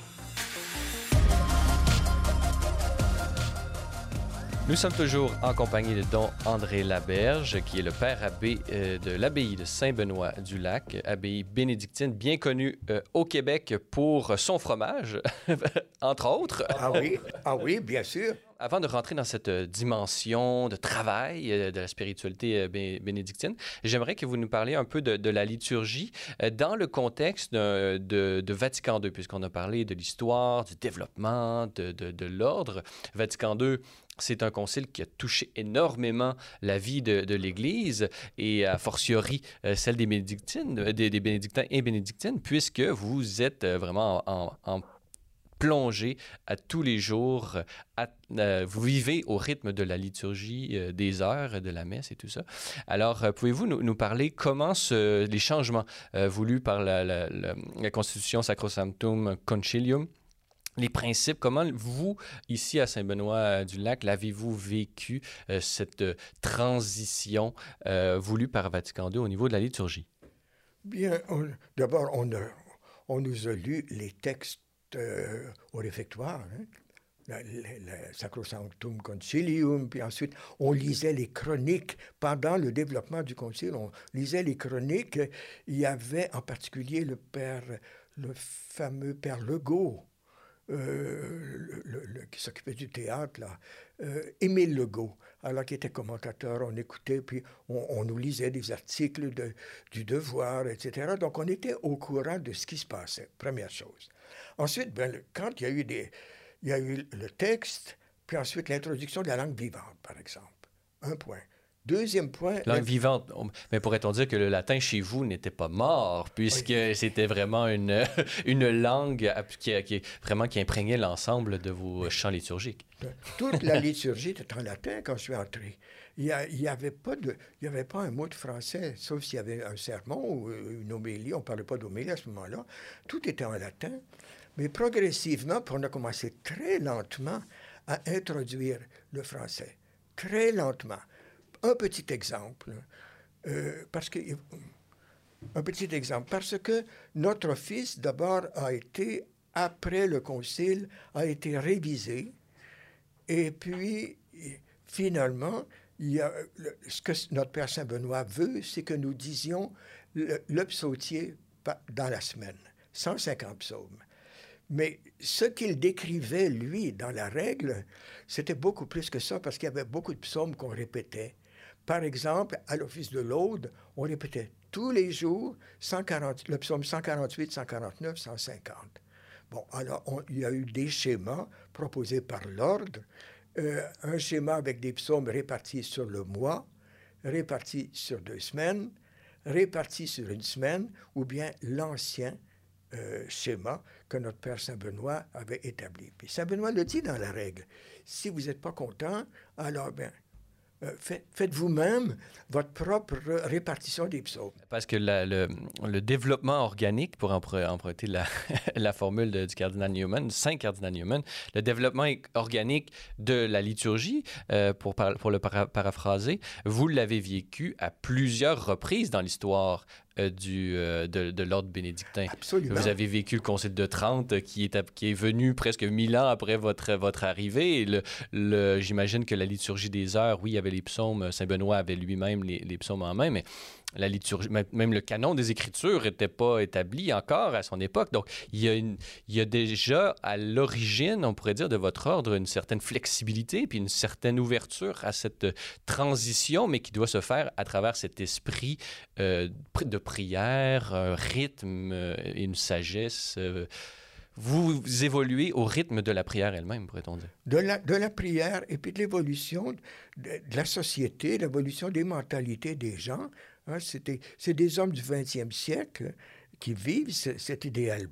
Nous sommes toujours en compagnie de Don André Laberge, qui est le père abbé euh, de l'abbaye de Saint-Benoît-du-Lac, abbaye bénédictine bien connue euh, au Québec pour son fromage, entre autres. Ah oui, ah oui, bien sûr. Avant de rentrer dans cette euh, dimension de travail de la spiritualité bénédictine, j'aimerais que vous nous parliez un peu de, la liturgie dans le contexte de, de, Vatican II, puisqu'on a parlé de l'histoire, du développement, de, de l'ordre. Vatican II c'est un concile qui a touché énormément la vie de, l'Église et a fortiori euh, celle des bénédictines, euh, des, bénédictins et bénédictines, puisque vous êtes euh, vraiment en, plongée à tous les jours. vous vivez au rythme de la liturgie des heures, de la messe et tout ça. Alors, pouvez-vous nous, parler comment les changements voulus par la, la Constitution Sacrosanctum Concilium les principes, comment vous, ici à Saint-Benoît-du-Lac, l'avez-vous vécu, euh, cette euh, transition euh, voulue par Vatican II au niveau de la liturgie? Bien, d'abord, on, on, nous a lu les textes au réfectoire, hein? le, Sacrosanctum Concilium, puis ensuite on lisait les chroniques pendant le développement du concile, on lisait les chroniques. Il y avait en particulier le père, le fameux père Legault, euh, qui s'occupait du théâtre, là, euh, Émile Legault, alors qui était commentateur, on écoutait, puis on, nous lisait des articles de, du Devoir, etc. Donc on était au courant de ce qui se passait, première chose. Ensuite, ben, quand il y a eu des, il y a eu le texte, puis ensuite l'introduction de la langue vivante, par exemple. Un point. Deuxième point. Langue vivante. Mais pourrait-on dire que le latin chez vous n'était pas mort, puisque c'était vraiment une, une langue qui, qui, vraiment qui imprégnait l'ensemble de vos chants liturgiques? Toute la liturgie était en latin quand je suis entré. Il n'y avait, pas de, il y avait pas un mot de français, sauf s'il y avait un sermon ou une homélie. On ne parlait pas d'homélie à ce moment-là. Tout était en latin. Mais progressivement, on a commencé très lentement à introduire le français. Très lentement un petit exemple, euh, parce que un petit exemple, parce que notre office d'abord a été après le concile a été révisé et puis finalement il y a, ce que notre Père Saint Benoît veut, c'est que nous disions le, le psautier dans la semaine, 150 psaumes. Mais ce qu'il décrivait, lui, dans la règle, c'était beaucoup plus que ça, parce qu'il y avait beaucoup de psaumes qu'on répétait Par exemple, à l'Office de l'Aude, on répétait tous les jours 140, le psaume 148, 149, 150. Bon, alors, il y a eu des schémas proposés par l'ordre, euh, un schéma avec des psaumes répartis sur le mois, répartis sur deux semaines, répartis sur une semaine, ou bien l'ancien euh, schéma que notre Père Saint-Benoît avait établi. Puis Saint-Benoît le dit dans la règle. Si vous n'êtes pas content, alors, euh, faites vous-même votre propre répartition des psaumes. Parce que le, développement organique, pour emprunter la, formule du cardinal Newman, Saint cardinal Newman, le développement organique de la liturgie, euh, pour le paraphraser, vous l'avez vécu à plusieurs reprises dans l'histoire euh, du, euh, de, l'ordre bénédictin. Absolument. Vous avez vécu le Concile de Trente qui est, qui est venu presque mille ans après votre, votre arrivée. le, le J'imagine que la liturgie des heures, oui, il y avait les psaumes, Saint-Benoît avait lui-même les, les, psaumes en main, mais la liturgie, même le canon des Écritures n'était pas établi encore à son époque. Donc, il y a, déjà à l'origine, on pourrait dire, de votre ordre, une certaine flexibilité puis une certaine ouverture à cette transition, mais qui doit se faire à travers cet esprit euh, de prière, un rythme et euh, une sagesse. Euh, vous évoluez au rythme de la prière elle-même, pourrait-on dire? De la, de la prière et puis de l'évolution de, la société, l'évolution des mentalités des gens. Hein, c'est des hommes du 20e siècle qui vivent cet idéal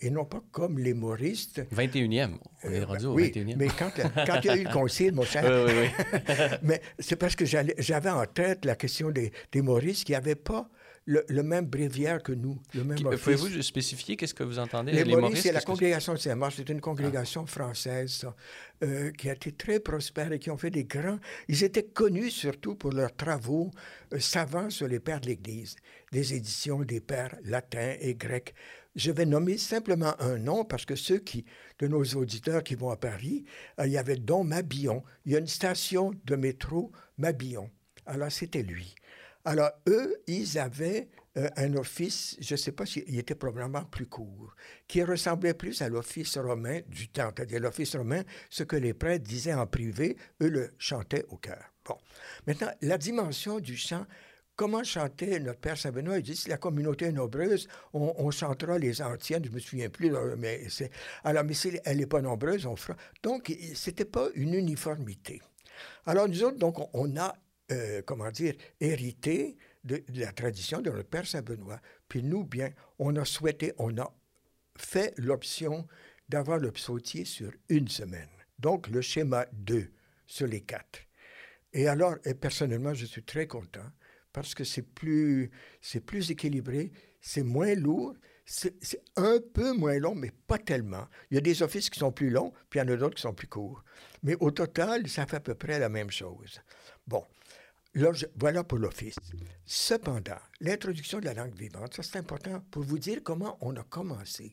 et non pas comme les moristes. 21e, on est rendu au oui, 21e. Mais quand, quand il y a eu le concile, mon cher, oui, oui, mais c'est parce que j'avais en tête la question des, des moristes qui n'avaient pas le, même bréviaire que nous, le même Pouvez-vous spécifier qu'est-ce que vous entendez? Les, les c'est la congrégation de Saint-Marc. C'est une congrégation ah. française euh, qui a été très prospère et qui ont fait des grands... Ils étaient connus surtout pour leurs travaux euh, savants sur les pères de l'Église, des éditions des pères latins et grecs. Je vais nommer simplement un nom parce que ceux qui, de nos auditeurs qui vont à Paris, euh, il y avait Don Mabillon. Il y a une station de métro Mabillon. Alors, c'était lui. Alors, eux, ils avaient euh, un office, je ne sais pas s'il était probablement plus court, qui ressemblait plus à l'office romain du temps, c'est-à-dire l'office romain, ce que les prêtres disaient en privé, eux le chantaient au cœur. Bon. Maintenant, la dimension du chant, comment chantait notre Père Saint-Benoît? Il dit, si la communauté est nombreuse, on, chantera les anciennes, je ne me souviens plus, mais c'est... Alors, mais si elle n'est pas nombreuse, on fera... Donc, ce n'était pas une uniformité. Alors, nous autres, donc, on a euh, comment dire, hérité de, la tradition de notre Père Saint-Benoît. Puis nous, bien, on a souhaité, on a fait l'option d'avoir le psautier sur une semaine. Donc, le schéma 2 sur les quatre. Et alors, personnellement, je suis très content parce que c'est plus, c'est plus équilibré, c'est moins lourd, c'est un peu moins long, mais pas tellement. Il y a des offices qui sont plus longs, puis il y en a d'autres qui sont plus courts. Mais au total, ça fait à peu près la même chose. Bon, voilà pour l'Office. Cependant, l'introduction de la langue vivante, ça c'est important pour vous dire comment on a commencé.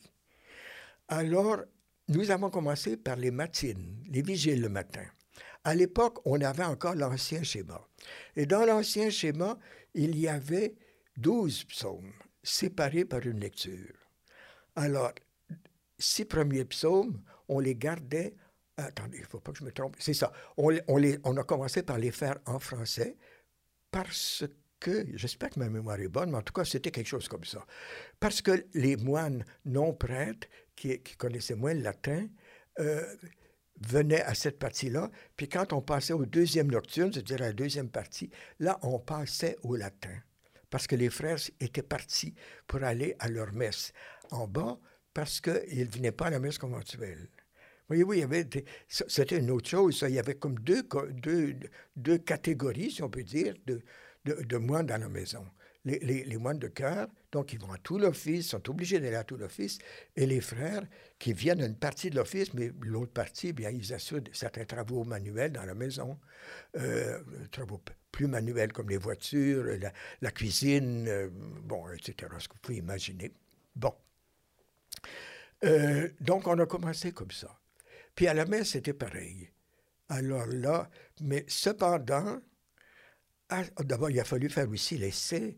Alors, nous avons commencé par les matines, les vigiles le matin. À l'époque, on avait encore l'ancien schéma. Et dans l'ancien schéma, il y avait douze psaumes séparés par une lecture. Alors, six premiers psaumes, on les gardait Attendez, il ne faut pas que je me trompe. C'est ça. On, les, on a commencé par les faire en français parce que, j'espère que ma mémoire est bonne, mais en tout cas, c'était quelque chose comme ça. Parce que les moines non prêtres, qui, connaissaient moins le latin, euh, venaient à cette partie-là. Puis quand on passait au deuxième nocturne, c'est-à-dire à la deuxième partie, là, on passait au latin. Parce que les frères étaient partis pour aller à leur messe en bas parce qu'ils ne venaient pas à la messe conventuelle. Voyez-vous, il y avait c'était une autre chose. Il y avait comme deux, deux, deux catégories, si on peut dire, de, de, moines dans la maison. Les, les, moines de cœur, donc ils vont à tout l'office, sont obligés d'aller à tout l'office, et les frères qui viennent à une partie de l'office, mais l'autre partie, bien, ils assurent certains travaux manuels dans la maison, euh, travaux plus manuels comme les voitures, la, cuisine, euh, bon, etc., ce que vous pouvez imaginer. Bon. Euh, donc, on a commencé comme ça. Puis à la messe, c'était pareil. Alors là, mais cependant, d'abord, il a fallu faire aussi l'essai.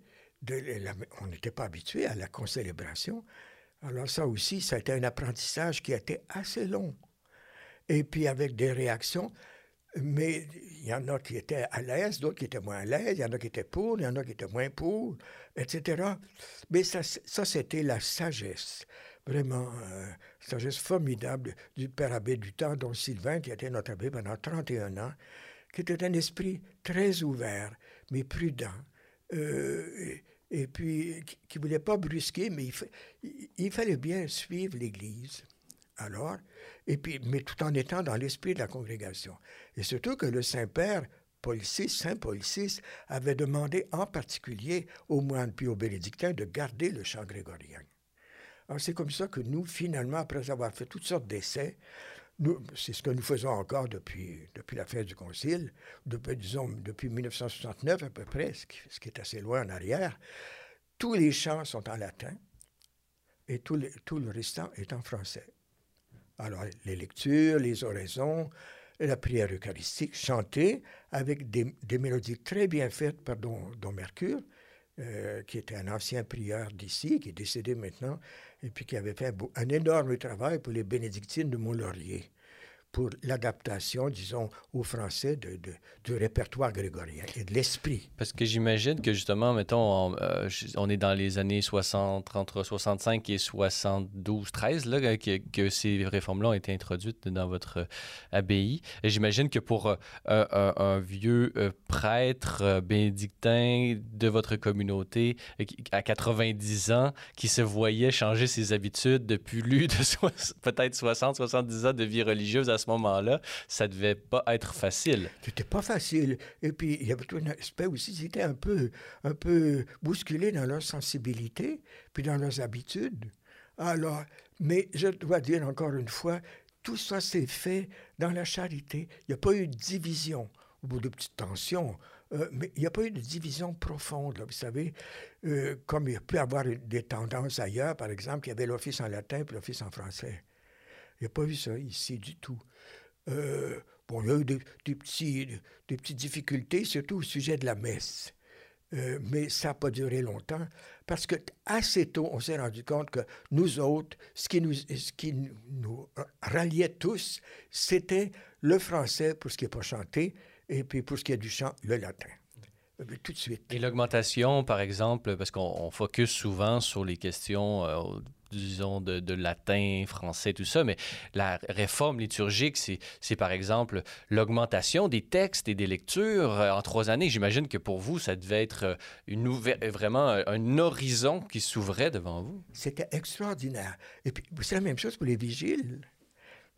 On n'était pas habitué à la concélébration. Alors ça aussi, ça a été un apprentissage qui a été assez long. Et puis avec des réactions Mais il y en a qui étaient à l'aise, d'autres qui étaient moins à l'aise, il y en a qui étaient pour, il y en a qui étaient moins pour, etc. Mais ça, ça c'était la sagesse, vraiment, euh, sagesse formidable du père abbé du temps, dont Sylvain, qui était notre abbé pendant 31 ans, qui était un esprit très ouvert, mais prudent, euh, et, puis qui ne voulait pas brusquer, mais il, il fallait bien suivre l'Église. Alors, et puis, mais tout en étant dans l'esprit de la congrégation. Et surtout que le Saint-Père, Paul VI, Saint Paul VI, avait demandé en particulier aux moines puis aux bénédictins de garder le chant grégorien. Alors c'est comme ça que nous, finalement, après avoir fait toutes sortes d'essais, c'est ce que nous faisons encore depuis, depuis la fin du Concile, depuis, disons, depuis 1969 à peu près, ce qui, est assez loin en arrière, tous les chants sont en latin et tout, tout le restant est en français. Alors, les lectures, les oraisons, la prière eucharistique, chantée avec des, mélodies très bien faites par Don, Mercure, euh, qui était un ancien prieur d'ici, qui est décédé maintenant, et puis qui avait fait un, énorme travail pour les bénédictines de Mont-Laurier pour l'adaptation, disons, au français de, du répertoire grégorien et de l'esprit. Parce que j'imagine que justement, mettons, on, euh, est dans les années 60, entre 65 et 72, 13, là, que, que ces réformes-là ont été introduites dans votre abbaye. Et j'imagine que pour euh, un, vieux euh, prêtre bénédictin de votre communauté à 90 ans, qui se voyait changer ses habitudes depuis plus de peut-être 60, 70 ans de vie religieuse à ce moment-là, ça devait pas être facile. C'était pas facile. Et puis, il y avait tout un aspect aussi, ils étaient un peu, un peu bousculés dans leur sensibilité, puis dans leurs habitudes. Alors, mais je dois dire encore une fois, tout ça s'est fait dans la charité. Il n'y a pas eu de division, au bout de petites tensions. Euh, mais il n'y a pas eu de division profonde. vous savez, euh, comme il y avoir des tendances ailleurs, par exemple, il y avait l'office en latin et l'office en français. Il n'y a pas eu ça ici du tout. Euh, bon, il y a eu des, petites difficultés, surtout au sujet de la messe. Euh, mais ça n'a pas duré longtemps parce que assez tôt, on s'est rendu compte que nous autres, ce qui nous, ce qui nous ralliait tous, c'était le français pour ce qui n'est pas chanté et puis pour ce qui est du chant, le latin. Euh, tout de suite. Et l'augmentation, par exemple, parce qu'on focus souvent sur les questions disons, de, latin, français, tout ça, mais la réforme liturgique, c'est par exemple l'augmentation des textes et des lectures euh, en trois années. J'imagine que pour vous, ça devait être euh, une vraiment un horizon qui s'ouvrait devant vous. C'était extraordinaire. Et puis, c'est la même chose pour les vigiles.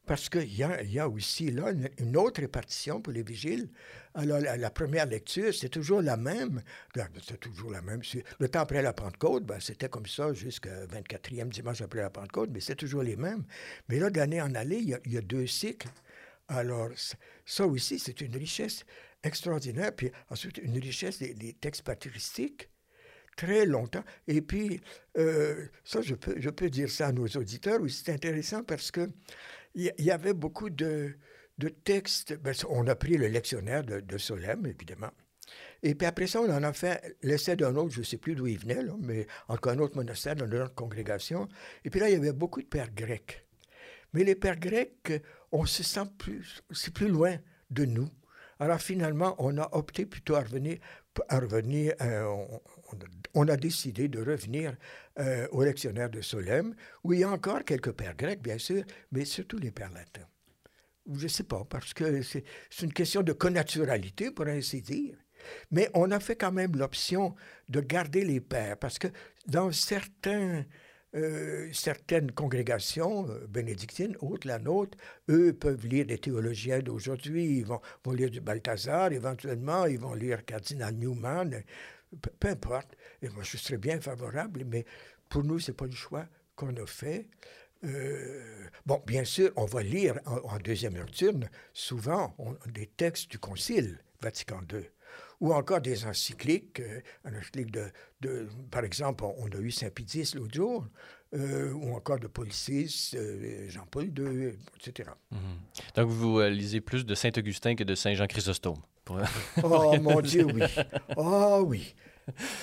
Parce qu'il y a, aussi là une, autre répartition pour les vigiles. Alors, la, première lecture, c'est toujours la même. Ben, c'est toujours la même. Le temps après la Pentecôte, ben, c'était comme ça jusqu'au 24e dimanche après la Pentecôte, mais c'est toujours les mêmes. Mais là, d'année en année, il y, a, deux cycles. Alors, ça aussi, c'est une richesse extraordinaire. Puis ensuite, une richesse des, textes patristiques très longtemps. Et puis, euh, ça, je peux, je peux dire ça à nos auditeurs aussi. C'est intéressant parce que il y, avait beaucoup de, textes. Ben, on a pris le lectionnaire de, de Solem, évidemment. Et puis après ça, on en a fait l'essai d'un autre, je ne sais plus d'où il venait, mais encore un autre monastère dans notre congrégation. Et puis là, il y avait beaucoup de pères grecs. Mais les pères grecs, on se sent plus, plus loin de nous. Alors finalement, on a opté plutôt à revenir, à revenir euh, a décidé de revenir euh, au lectionnaire de Solem, où il y a encore quelques pères grecs, bien sûr, mais surtout les pères latins. Je ne sais pas, parce que c'est une question de connaturalité, pour ainsi dire. Mais on a fait quand même l'option de garder les pères, parce que dans certains, euh, certaines congrégations euh, bénédictines, autres la nôtre, eux peuvent lire des théologiens d'aujourd'hui, ils vont, vont, lire du Balthazar, éventuellement, ils vont lire Cardinal Newman, peu, importe. Et moi, je serais bien favorable, mais pour nous, ce n'est pas le choix qu'on a fait. Euh, bon, bien sûr, on va lire en, deuxième nocturne souvent des textes du Concile Vatican II, ou encore des encycliques, euh, de, par exemple, on, a eu Saint Pidis l'autre jour, euh, ou encore de Paul VI, Jean-Paul II, etc. Mhm. Donc, vous lisez plus de Saint Augustin que de Saint Oh mon Dieu, oui. Oh oui.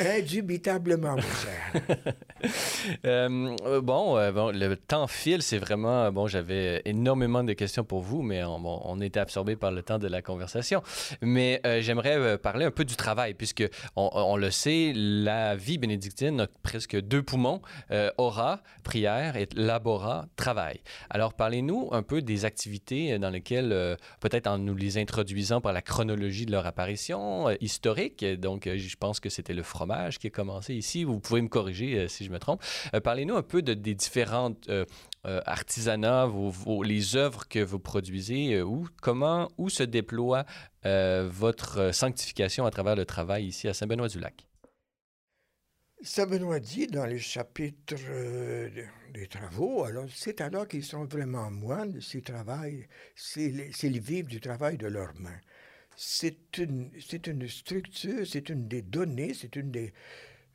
Indubitablement, mon cher. Euh, bon, euh, bon, le temps file, c'est vraiment... Bon, j'avais énormément de questions pour vous, mais on, était absorbé par le temps de la conversation. Mais euh, j'aimerais parler un peu du travail, puisque on, on, le sait, la vie bénédictine a presque deux poumons, aura, prière, et labora, travail. Alors, parlez-nous un peu des activités dans lesquelles, peut-être en nous les introduisant par la chronologie de leur apparition historique, donc je pense que c'était le fromage qui a commencé ici. Vous pouvez me corriger euh, si je me trompe. Euh, parlez-nous un peu de, des différentes euh, artisanats, les œuvres que vous produisez, où, comment, où se déploie votre sanctification à travers le travail ici à Saint-Benoît-du-Lac? Saint-Benoît dit dans les chapitres des travaux, alors c'est alors qu'ils sont vraiment moines, s'ils travaillent, s'ils vivent du travail de leurs mains c'est une, une structure, c'est une des données, c'est une des,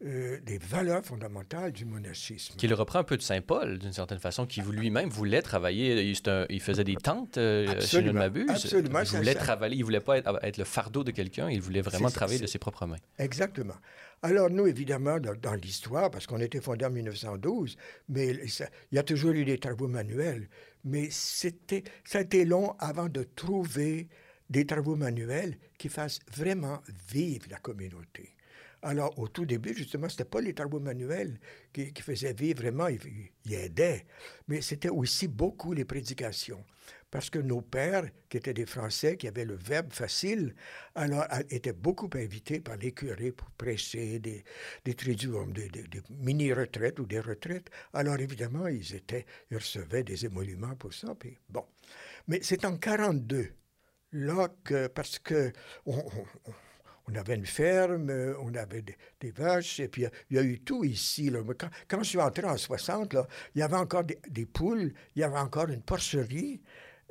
euh, des valeurs fondamentales du monachisme. Qui le reprend un peu de Saint Paul, d'une certaine façon, qui lui-même voulait travailler. Il, il, faisait des tentes, euh, si je ne m'abuse. Absolument. Il voulait travailler, il ne voulait pas être, être, le fardeau de quelqu'un, il voulait vraiment travailler de ses propres mains. Exactement. Alors, nous, évidemment, dans, l'histoire, parce qu'on était fondé en 1912, mais il y a toujours eu des travaux manuels, mais c'était, ça a été long avant de trouver des travaux manuels qui fassent vraiment vivre la communauté. Alors, au tout début, justement, ce n'était pas les travaux manuels qui, faisaient vivre vraiment, ils, aidaient, mais c'était aussi beaucoup les prédications. Parce que nos pères, qui étaient des Français, qui avaient le verbe facile, alors étaient beaucoup invités par les curés pour prêcher des, des des, des, mini-retraites ou des retraites. Alors, évidemment, ils, étaient, ils recevaient des émoluments pour ça. Puis, bon. Mais c'est en 42 là que, parce que on, avait une ferme, on avait des, vaches, et puis il y a eu tout ici. Là. Quand, quand, je suis entré en 60, là, il y avait encore des, poules, il y avait encore une porcherie,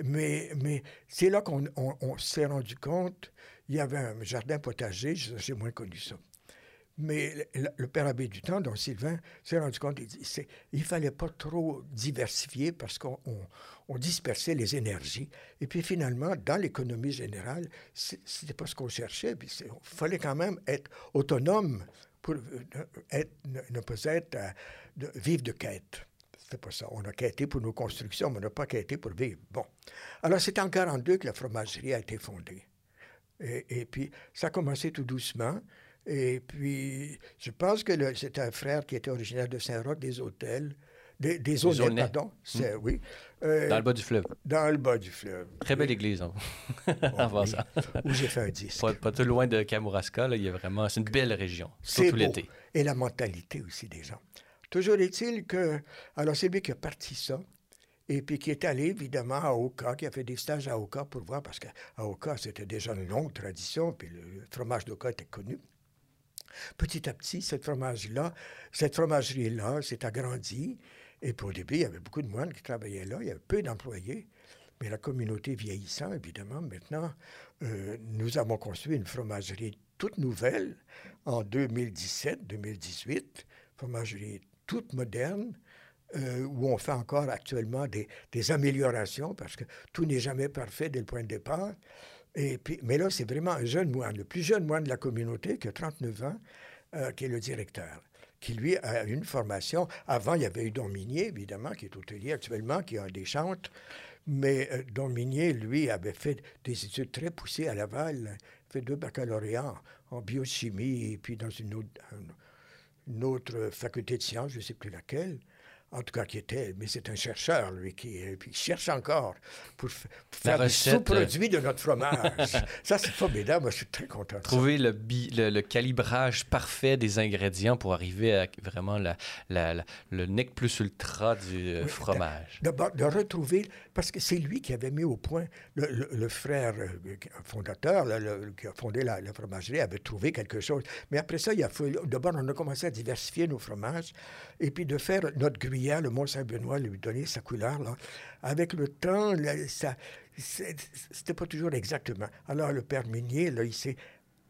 mais, mais c'est là qu'on s'est rendu compte, il y avait un jardin potager, j'ai moins connu ça. Mais le, père abbé du temps, dont Sylvain, s'est rendu compte, il ne fallait pas trop diversifier parce qu'on dispersait les énergies. Et puis finalement, dans l'économie générale, ce n'était pas ce qu'on cherchait. il fallait quand même être autonome pour euh, ne, pas être euh, vivre de quête. C'était pas ça. On a quêté pour nos constructions, mais on n'a pas quêté pour vivre. Bon. Alors, c'est en 42 que la fromagerie a été fondée. Et, et puis, ça a commencé tout doucement. Et puis, je pense que c'est un frère qui était originaire de Saint-Roch, des hôtels, des, des pardon. C'est, hmm. oui. Euh, dans le bas du fleuve. Dans le bas du fleuve. Très belle église, hein. oh, ça. Où j'ai fait un disque. Pas, pas, tout loin de Kamouraska, là, il y a vraiment, c'est une belle région, c'est tout l'été. Et la mentalité aussi des gens. Toujours est-il que, alors c'est lui qui a parti ça, et puis qui est allé évidemment à Oka, qui a fait des stages à Oka pour voir, parce qu'à Oka, c'était déjà une longue tradition, puis le fromage d'Oka était connu. Petit à petit, cette fromage-là, cette fromagerie-là s'est agrandie. Et pour au début, il y avait beaucoup de moines qui travaillaient là. Il y avait peu d'employés. Mais la communauté vieillissant, évidemment, maintenant, euh, nous avons construit une fromagerie toute nouvelle en 2017-2018, fromagerie toute moderne, euh, où on fait encore actuellement des, améliorations parce que tout n'est jamais parfait dès le point de départ. Mais là, c'est vraiment un jeune moine, le plus jeune moine de la communauté, qui a 39 ans, euh, qui est le directeur, qui lui a une formation. Avant, il y avait eu Don Minier, évidemment, qui est hôtelier actuellement, qui a des chantes. Mais euh, Don Minier, lui, avait fait des études très poussées à Laval, fait deux baccalauréats en biochimie et puis dans une autre faculté de sciences, je ne sais plus laquelle en tout cas qui était, mais c'est un chercheur, lui, qui, cherche encore pour, faire le sous-produit de notre fromage. ça, c'est formidable. Moi, je suis très content. Trouver le, le, calibrage parfait des ingrédients pour arriver à vraiment la, le nec plus ultra du euh, fromage. D'abord, de, retrouver, parce que c'est lui qui avait mis au point, le, frère euh, fondateur, qui a fondé la, fromagerie, avait trouvé quelque chose. Mais après ça, il a d'abord, on a commencé à diversifier nos fromages et puis de faire notre gruyère le Mont-Saint-Benoît lui donnait sa couleur. Là. Avec le temps, ça, c'était pas toujours exactement. Alors le père Minier, là, il s'est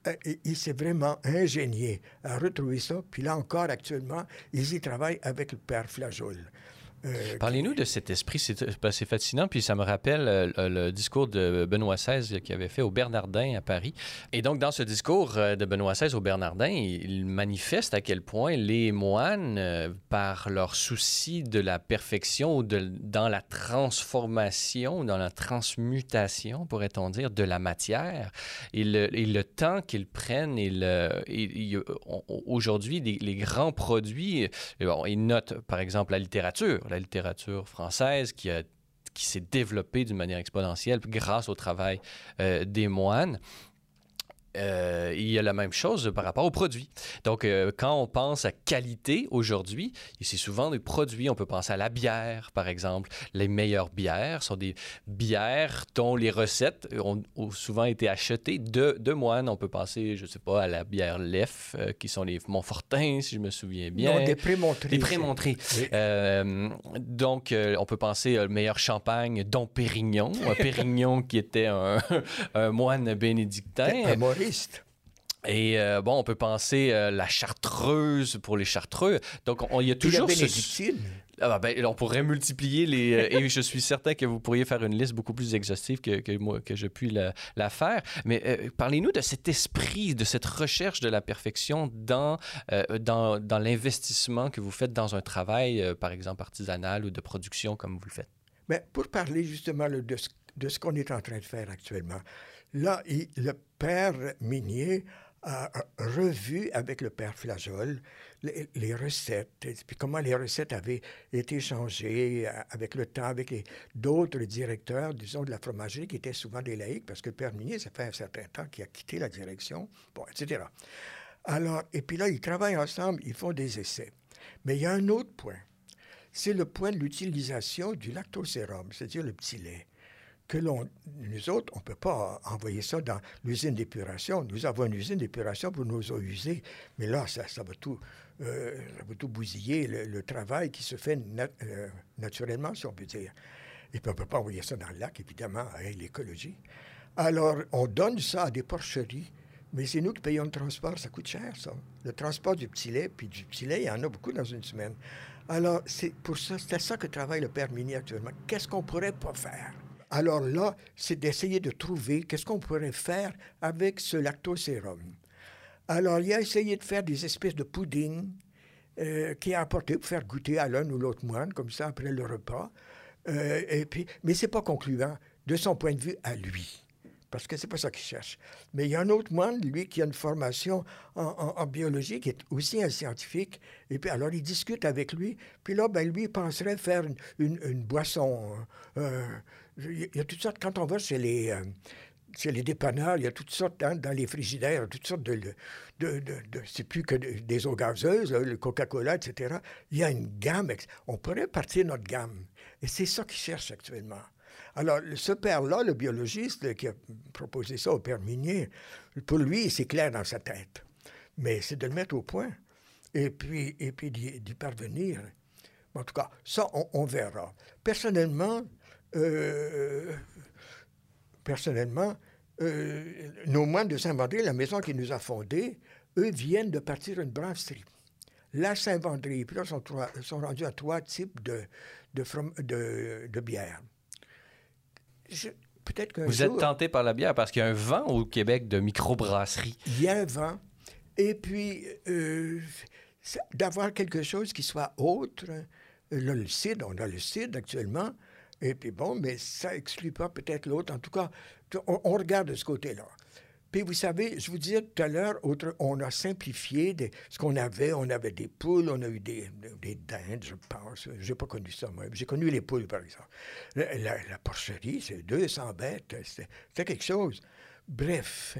euh, il s'est vraiment ingénié à retrouver ça. Puis là encore, actuellement, ils y travaillent avec le père Flageol. Euh, Parlez-nous de cet esprit, ben, c'est fascinant, puis ça me rappelle euh, le discours de Benoît XVI qui avait fait au Bernardin à Paris. Et donc, dans ce discours euh, de Benoît XVI au Bernardin, il manifeste à quel point les moines, par leur souci de la perfection ou dans la transformation, dans la transmutation, pourrait-on dire, de la matière, et le, temps qu'ils prennent, aujourd'hui, les, les, grands produits, bon, ils notent par exemple la littérature la littérature française qui s'est développée d'une manière exponentielle grâce au travail euh, des moines. Euh, il y a la même chose par rapport aux produits. Donc, euh, quand on pense à qualité aujourd'hui, c'est souvent des produits. On peut penser à la bière, par exemple. Les meilleures bières sont des bières dont les recettes ont, souvent été achetées de, de, moines. On peut penser, je ne sais pas, à la bière Lef, euh, qui sont les Montfortins, si je me souviens bien. Non, des prémontrés. Des prémontrés. donc, on peut penser au meilleur champagne, Dom Pérignon. un Pérignon qui était un, un moine bénédictin. Et euh, bon, on peut penser euh, la chartreuse pour les chartreux. Donc, il y a toujours ce... Ah, ben, on pourrait multiplier les... Euh, et je suis certain que vous pourriez faire une liste beaucoup plus exhaustive que, que moi, que je puis la, faire. Mais parlez-nous de cet esprit, de cette recherche de la perfection dans, dans, dans l'investissement que vous faites dans un travail, par exemple, artisanal ou de production comme vous le faites. Mais pour parler justement de ce, de ce qu'on est en train de faire actuellement, Là, le père Minier a revu avec le père Flageol les, recettes, et puis comment les recettes avaient été changées euh, avec le temps, avec d'autres directeurs, disons, de la fromagerie, qui étaient souvent des laïcs, parce que le père Minier, ça fait un certain temps qu'il a quitté la direction, bon, etc. Alors, et puis là, ils travaillent ensemble, ils font des essais. Mais il y a un autre point, c'est le point de l'utilisation du lactosérum, c'est-à-dire le petit lait que nous autres, on ne peut pas envoyer ça dans l'usine d'épuration. Nous avons une usine d'épuration pour nos eaux usées, mais là, ça, ça va, tout, euh, va tout bousiller le, travail qui se fait euh, naturellement, si on peut dire. Et puis, on ne peut pas envoyer ça dans le lac, évidemment, avec l'écologie. Alors, on donne ça à des porcheries, mais c'est nous qui payons le transport. Ça coûte cher, ça. Le transport du petit lait, puis du petit lait, il y en a beaucoup dans une semaine. Alors, c'est pour ça, c'est ça que travaille le père Mini actuellement. Qu'est-ce qu'on pourrait pas faire? Alors là, c'est d'essayer de trouver qu'est-ce qu'on pourrait faire avec ce lactosérum. Alors, il a essayé de faire des espèces de pudding euh, qui a apporté pour faire goûter à l'un ou l'autre moine, comme ça, après le repas. Euh, et puis, mais ce n'est pas concluant de son point de vue à lui parce que c'est pas ça qu'il cherche. Mais il y a un autre moine, lui, qui a une formation en, biologie, qui est aussi un scientifique. Et puis, alors, il discute avec lui. Puis là, ben, lui, il penserait faire une, boisson. Euh, il y a toutes sortes, quand on va chez les, euh, les dépanneurs, il y a toutes sortes, hein, dans les frigidaires, toutes sortes de... de, de, c'est plus que des eaux gazeuses, le Coca-Cola, etc. Il y a une gamme. On pourrait partir notre gamme. Et c'est ça qu'il cherche actuellement. Alors, ce père-là, le biologiste qui a proposé ça au père Minier, pour lui, c'est clair dans sa tête. Mais c'est de le mettre au point et puis, et puis d'y parvenir. En tout cas, ça, on, verra. Personnellement, euh, personnellement, euh, nos moines de Saint-Vendry, la maison qui nous a fondés, eux viennent de partir une brasserie. La Saint-Vendry, puis là, sont, sont rendus à trois types de, de, de, de bières peut-être Vous êtes tenté par la bière parce qu'il y a un vent au Québec de microbrasserie. Il y a un vent. Et puis, euh, d'avoir quelque chose qui soit autre. Là, le CID, on a le CID actuellement. Et puis bon, mais ça exclut pas peut-être l'autre. En tout cas, on regarde de ce côté-là. Puis vous savez, je vous disais tout à l'heure, on a simplifié ce qu'on avait. On avait des poules, on a eu des, des dindes, je pense. J'ai pas connu ça, moi. J'ai connu les poules, par exemple. La, porcherie, c'est 200 bêtes. C'était quelque chose. Bref.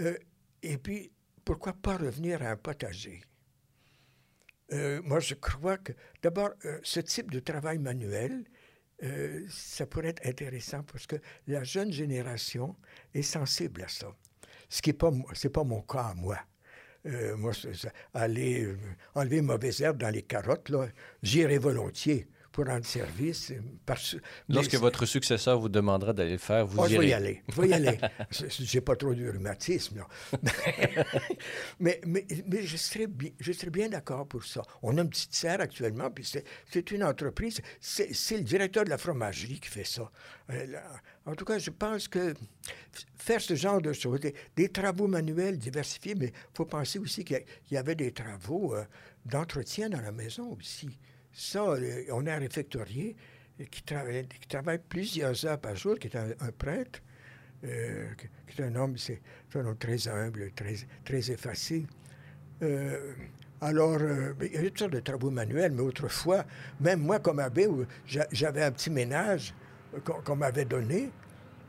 Euh, et puis, pourquoi pas revenir à un potager? Euh, moi, je crois que, d'abord, euh, ce type de travail manuel, ça pourrait être intéressant parce que la jeune génération est sensible à ça. Ce qui n'est pas, pas mon cas, moi. Euh, moi, aller euh, enlever mauvaise herbe dans les carottes, là, j'irais volontiers. Pour rendre service. Lorsque votre successeur vous demandera d'aller le faire, vous oh, irez. Je vais y aller. Je vais y aller. J'ai pas trop de rhumatisme, mais, mais, mais, je serais bien, je serais bien d'accord pour ça. On a une petite serre actuellement, puis c'est une entreprise. C'est le directeur de la fromagerie qui fait ça. Euh, en tout cas, je pense que faire ce genre de choses, des, travaux manuels diversifiés, mais il faut penser aussi qu'il y, avait des travaux euh, d'entretien dans la maison aussi. Ça, euh, on a un réfectorier qui travaille, qui travaille plusieurs heures par jour, qui est un, prêtre, euh, qui est un homme, c'est un homme très humble, très, très effacé. alors, il y a toutes sortes de travaux manuels, mais autrefois, même moi, comme abbé, j'avais un petit ménage qu'on m'avait donné,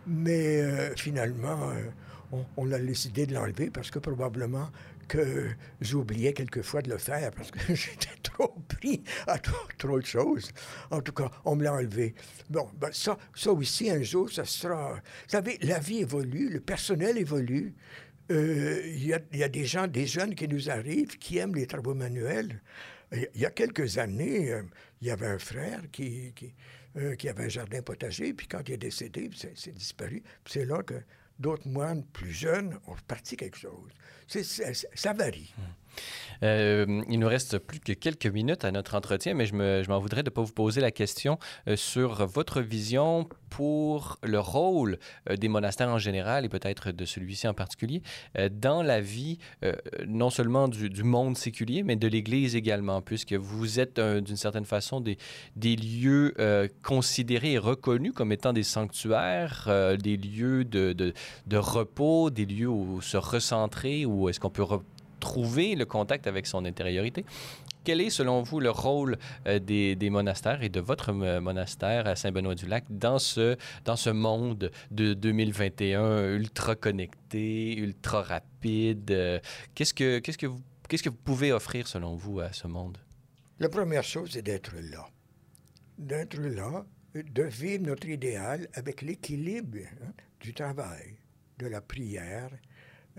mais euh, finalement, euh, on, a décidé de l'enlever parce que probablement que j'oubliais quelquefois de le faire parce que j'étais trop pris à trop, de choses. En tout cas, on me l'a enlevé. Bon, ben ça, ça aussi, un jour, ça sera... Vous savez, la vie évolue, le personnel évolue. Euh, il y, a, des gens, des jeunes qui nous arrivent, qui aiment les travaux manuels. Il y a quelques années, il y avait un frère qui, qui euh, qui avait un jardin potager, puis quand il est décédé, c'est disparu. c'est là que d'autres moines plus jeunes ont reparti quelque chose. ça varie. Hum. Euh, il nous reste plus que quelques minutes à notre entretien, mais je m'en voudrais de ne pas vous poser la question euh, sur votre vision pour le rôle euh, des monastères en général et peut-être de celui-ci en particulier dans la vie non seulement du, monde séculier, mais de l'Église également, puisque vous êtes d'une certaine façon des, des lieux considérés et reconnus comme étant des sanctuaires, des lieux de, de, de, repos, des lieux où se recentrer, où est-ce qu'on peut trouver le contact avec son intériorité. Quel est, selon vous, le rôle euh, des, monastères et de votre euh, monastère à Saint-Benoît-du-Lac dans ce, dans ce monde de 2021 ultra connecté, ultra rapide? Euh, qu'est-ce que, qu'est-ce que vous, que vous pouvez offrir, selon vous, à ce monde? La première chose, c'est d'être là. D'être là, de vivre notre idéal avec l'équilibre hein, du travail, de la prière,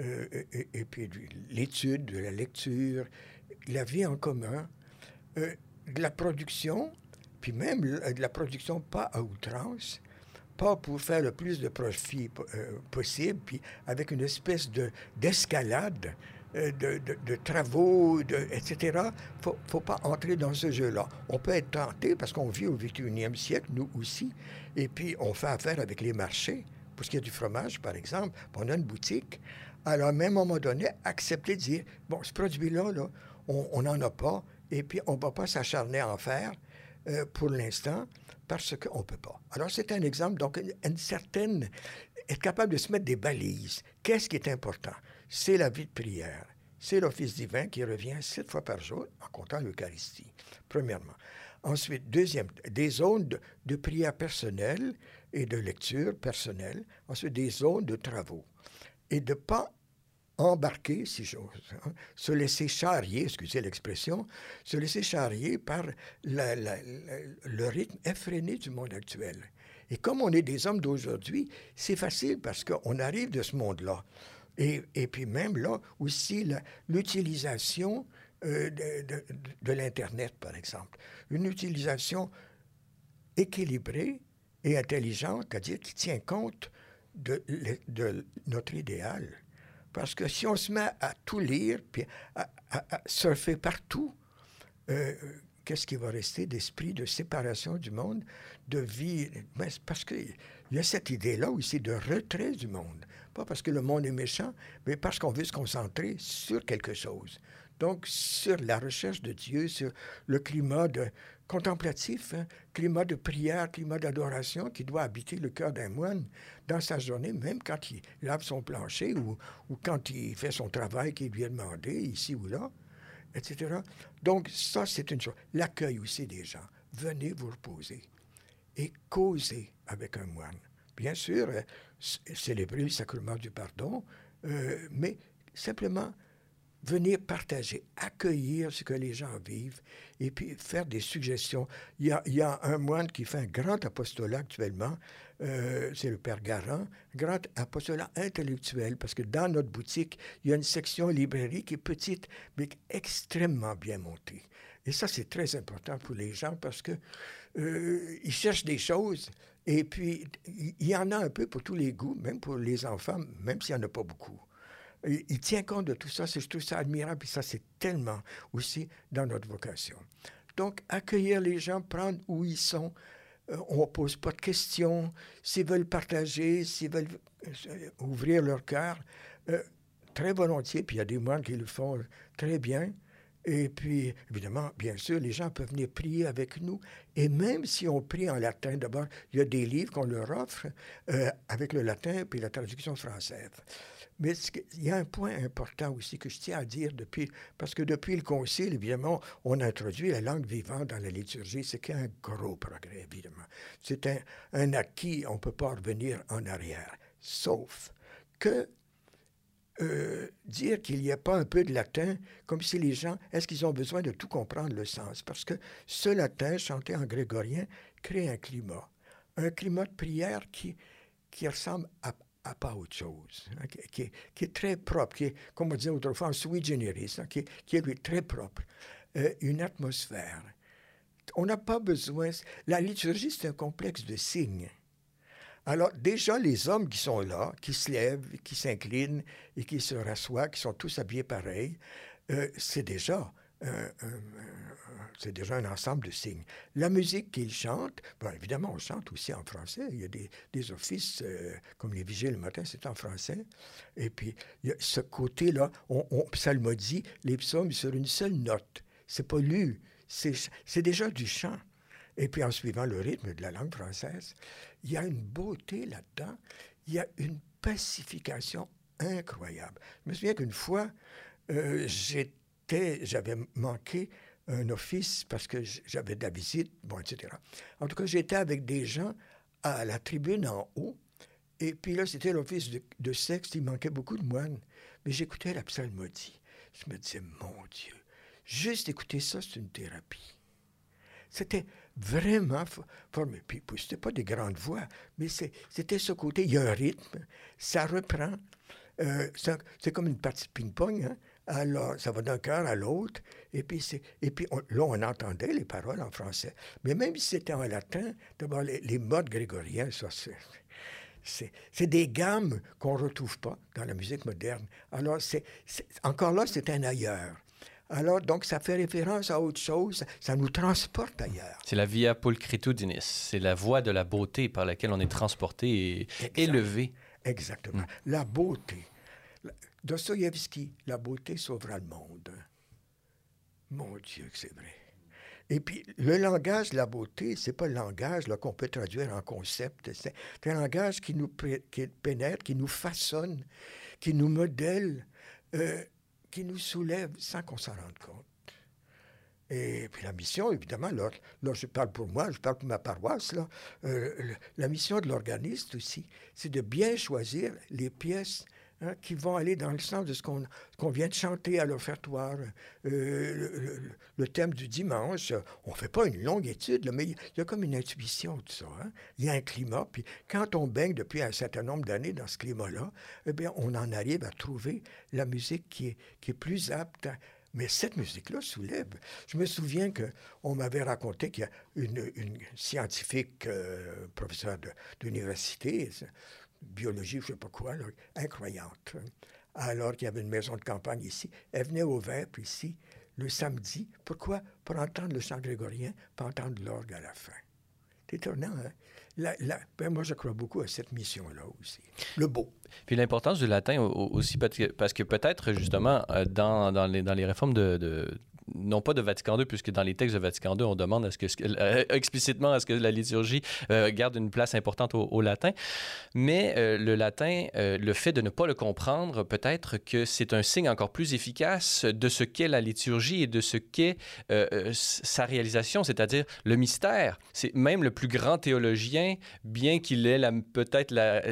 euh, et, puis l'étude, de la lecture, la vie en commun, euh, de la production, puis même de la production pas à outrance, pas pour faire le plus de profit euh, possible, puis avec une espèce de, d'escalade de, de, travaux, de, etc. Faut, faut, pas entrer dans ce jeu-là. On peut être tenté parce qu'on vit au 21e siècle, nous aussi, et puis on fait affaire avec les marchés. Pour ce qui est du fromage, par exemple, on a une boutique. Alors, à un même moment donné, accepter de dire, bon, ce produit-là, là, on n'en a pas, et puis on ne va pas s'acharner à en faire euh, pour l'instant parce qu'on ne peut pas. Alors, c'est un exemple, donc, une, certaine... être capable de se mettre des balises. Qu'est-ce qui est important? C'est la vie de prière. C'est l'office divin qui revient sept fois par jour en comptant l'Eucharistie, premièrement. Ensuite, deuxième, des zones de prière personnelle et de lecture personnelle. Ensuite, des zones de travaux et de ne pas embarquer, si j'ose, hein, se laisser charrier, excusez l'expression, se laisser charrier par le rythme effréné du monde actuel. Et comme on est des hommes d'aujourd'hui, c'est facile parce qu'on arrive de ce monde-là. Et, et, puis même là aussi, l'utilisation euh, de, de l'Internet, par exemple. Une utilisation équilibrée et intelligente, c'est-à-dire qui tient compte de, notre idéal. Parce que si on se met à tout lire, puis à, surfer partout, euh, qu'est-ce qui va rester d'esprit de séparation du monde, de vie? Mais parce qu'il y a cette idée-là aussi de retrait du monde. Pas parce que le monde est méchant, mais parce qu'on veut se concentrer sur quelque chose. Donc, sur la recherche de Dieu, sur le climat de, contemplatif, hein, climat de prière, climat d'adoration qui doit habiter le cœur d'un moine dans sa journée, même quand il lave son plancher ou, quand il fait son travail qui lui est demandé, ici ou là, etc. Donc, ça, c'est une chose. L'accueil aussi des gens. Venez vous reposer et causer avec un moine. Bien sûr, euh, célébrer le sacrement du pardon, euh, mais simplement venir partager, accueillir ce que les gens vivent et puis faire des suggestions. Il y a, un moine qui fait un grand apostolat actuellement, euh, c'est le Père Garand, grand apostolat intellectuel, parce que dans notre boutique, il y a une section librairie qui est petite, mais extrêmement bien montée. Et ça, c'est très important pour les gens parce que euh, ils cherchent des choses et puis il y en a un peu pour tous les goûts, même pour les enfants, même s'il n'y en a pas beaucoup. Il, tient compte de tout ça, je trouve ça admirable, et ça, c'est tellement aussi dans notre vocation. Donc, accueillir les gens, prendre où ils sont, euh, on ne pose pas de questions. S'ils veulent partager, s'ils veulent euh, ouvrir leur cœur, très volontiers, puis il y a des moines qui le font très bien. Et puis, évidemment, bien sûr, les gens peuvent venir prier avec nous. Et même si on prie en latin, d'abord, il y a des livres qu'on leur offre euh, avec le latin puis la traduction française. Mais il y a un point important aussi que je tiens à dire depuis, parce que depuis le Concile, évidemment, on a introduit la langue vivante dans la liturgie, c'est un gros progrès, évidemment. C'est un, un acquis, on ne peut pas revenir en arrière. Sauf que euh, dire qu'il n'y a pas un peu de latin, comme si les gens, est-ce qu'ils ont besoin de tout comprendre le sens? Parce que ce latin, chanté en grégorien, crée un climat. Un climat de prière qui, qui ressemble à, pas autre chose, hein, qui, est, très propre, qui est, comme on disait autrefois, en sui generis, hein, qui, est lui très propre. Euh, une atmosphère. On n'a pas besoin. La liturgie, c'est un complexe de signes. Alors, déjà, les hommes qui sont là, qui se lèvent, qui s'inclinent et qui se rassoient, qui sont tous habillés pareil, euh, c'est déjà, c'est déjà un ensemble de signes. La musique qu'ils chantent, bon, évidemment, on chante aussi en français. Il y a des, offices, euh, comme les vigiles le matin, c'est en français. Et puis, il y a ce côté-là, on, on psalmodie les psaumes sur une seule note. C'est pas lu, c'est déjà du chant. Et puis en suivant le rythme de la langue française, il y a une beauté là-dedans, il y a une pacification incroyable. Je me souviens qu'une fois, euh, j'avais manqué un office parce que j'avais de la visite, bon, etc. En tout cas, j'étais avec des gens à la tribune en haut, et puis là, c'était l'office de, de, sexe, il manquait beaucoup de moines, mais j'écoutais la psalmodie. Je me disais, mon Dieu, juste écouter ça, c'est une thérapie. C'était vraiment formé. Puis, puis c'était pas des grandes voix, mais c'était ce côté, il y a un rythme, ça reprend. Euh, c'est comme une partie de ping-pong, hein? Alors, ça va d'un cœur à l'autre. Et puis, et puis là, on entendait les paroles en français. Mais même si c'était en latin, d'abord, les, modes grégoriens, ça, c'est des gammes qu'on ne retrouve pas dans la musique moderne. Alors, c'est encore là, c'est un ailleurs. Alors, donc, ça fait référence à autre chose, ça nous transporte ailleurs. C'est la via pulchritudinis, c'est la voie de la beauté par laquelle on est transporté et élevé. Exactement. Mm. La beauté. Dostoïevski, la beauté sauvera le monde. Mon Dieu, que c'est vrai. Et puis, le langage de la beauté, c'est pas le langage qu'on peut traduire en concept. C'est un langage qui nous pénètre, qui nous façonne, qui nous modèle. Euh, qui nous soulève sans qu'on s'en rende compte. Et puis la mission, évidemment, là, je parle pour moi, je parle pour ma paroisse, là, euh, la mission de l'organiste aussi, c'est de bien choisir les pièces Hein, qui vont aller dans le sens de ce qu'on vient de chanter à l'offertoire. Euh, le, thème du dimanche, on ne fait pas une longue étude, mais il y a comme une intuition de ça. Hein. Il y a un climat, puis quand on baigne depuis un certain nombre d'années dans ce climat-là, eh bien, on en arrive à trouver la musique qui est, plus apte mais cette musique-là soulève. Je me souviens qu'on m'avait raconté qu'il y a une, une scientifique euh, professeure d'université, biologie, je ne sais pas quoi, incroyante. Alors qu'il y avait une maison de campagne ici. Elle venait au Vêpres ici le samedi. Pourquoi? Pour entendre le chant grégorien, pour entendre l'orgue à la fin. C'est étonnant, hein? ben moi, je crois beaucoup à cette mission-là aussi. Le beau. Puis l'importance du latin aussi, parce que peut-être, justement, euh, dans, dans, les, dans les réformes de non pas de Vatican II, puisque dans les textes de Vatican II, on demande euh, explicitement à ce que la liturgie euh, garde une place importante au, latin. Mais euh, le latin, le fait de ne pas le comprendre, peut-être que c'est un signe encore plus efficace de ce qu'est la liturgie et de ce qu'est sa réalisation, c'est-à-dire le mystère. C'est même le plus grand théologien, bien qu'il ait peut-être la,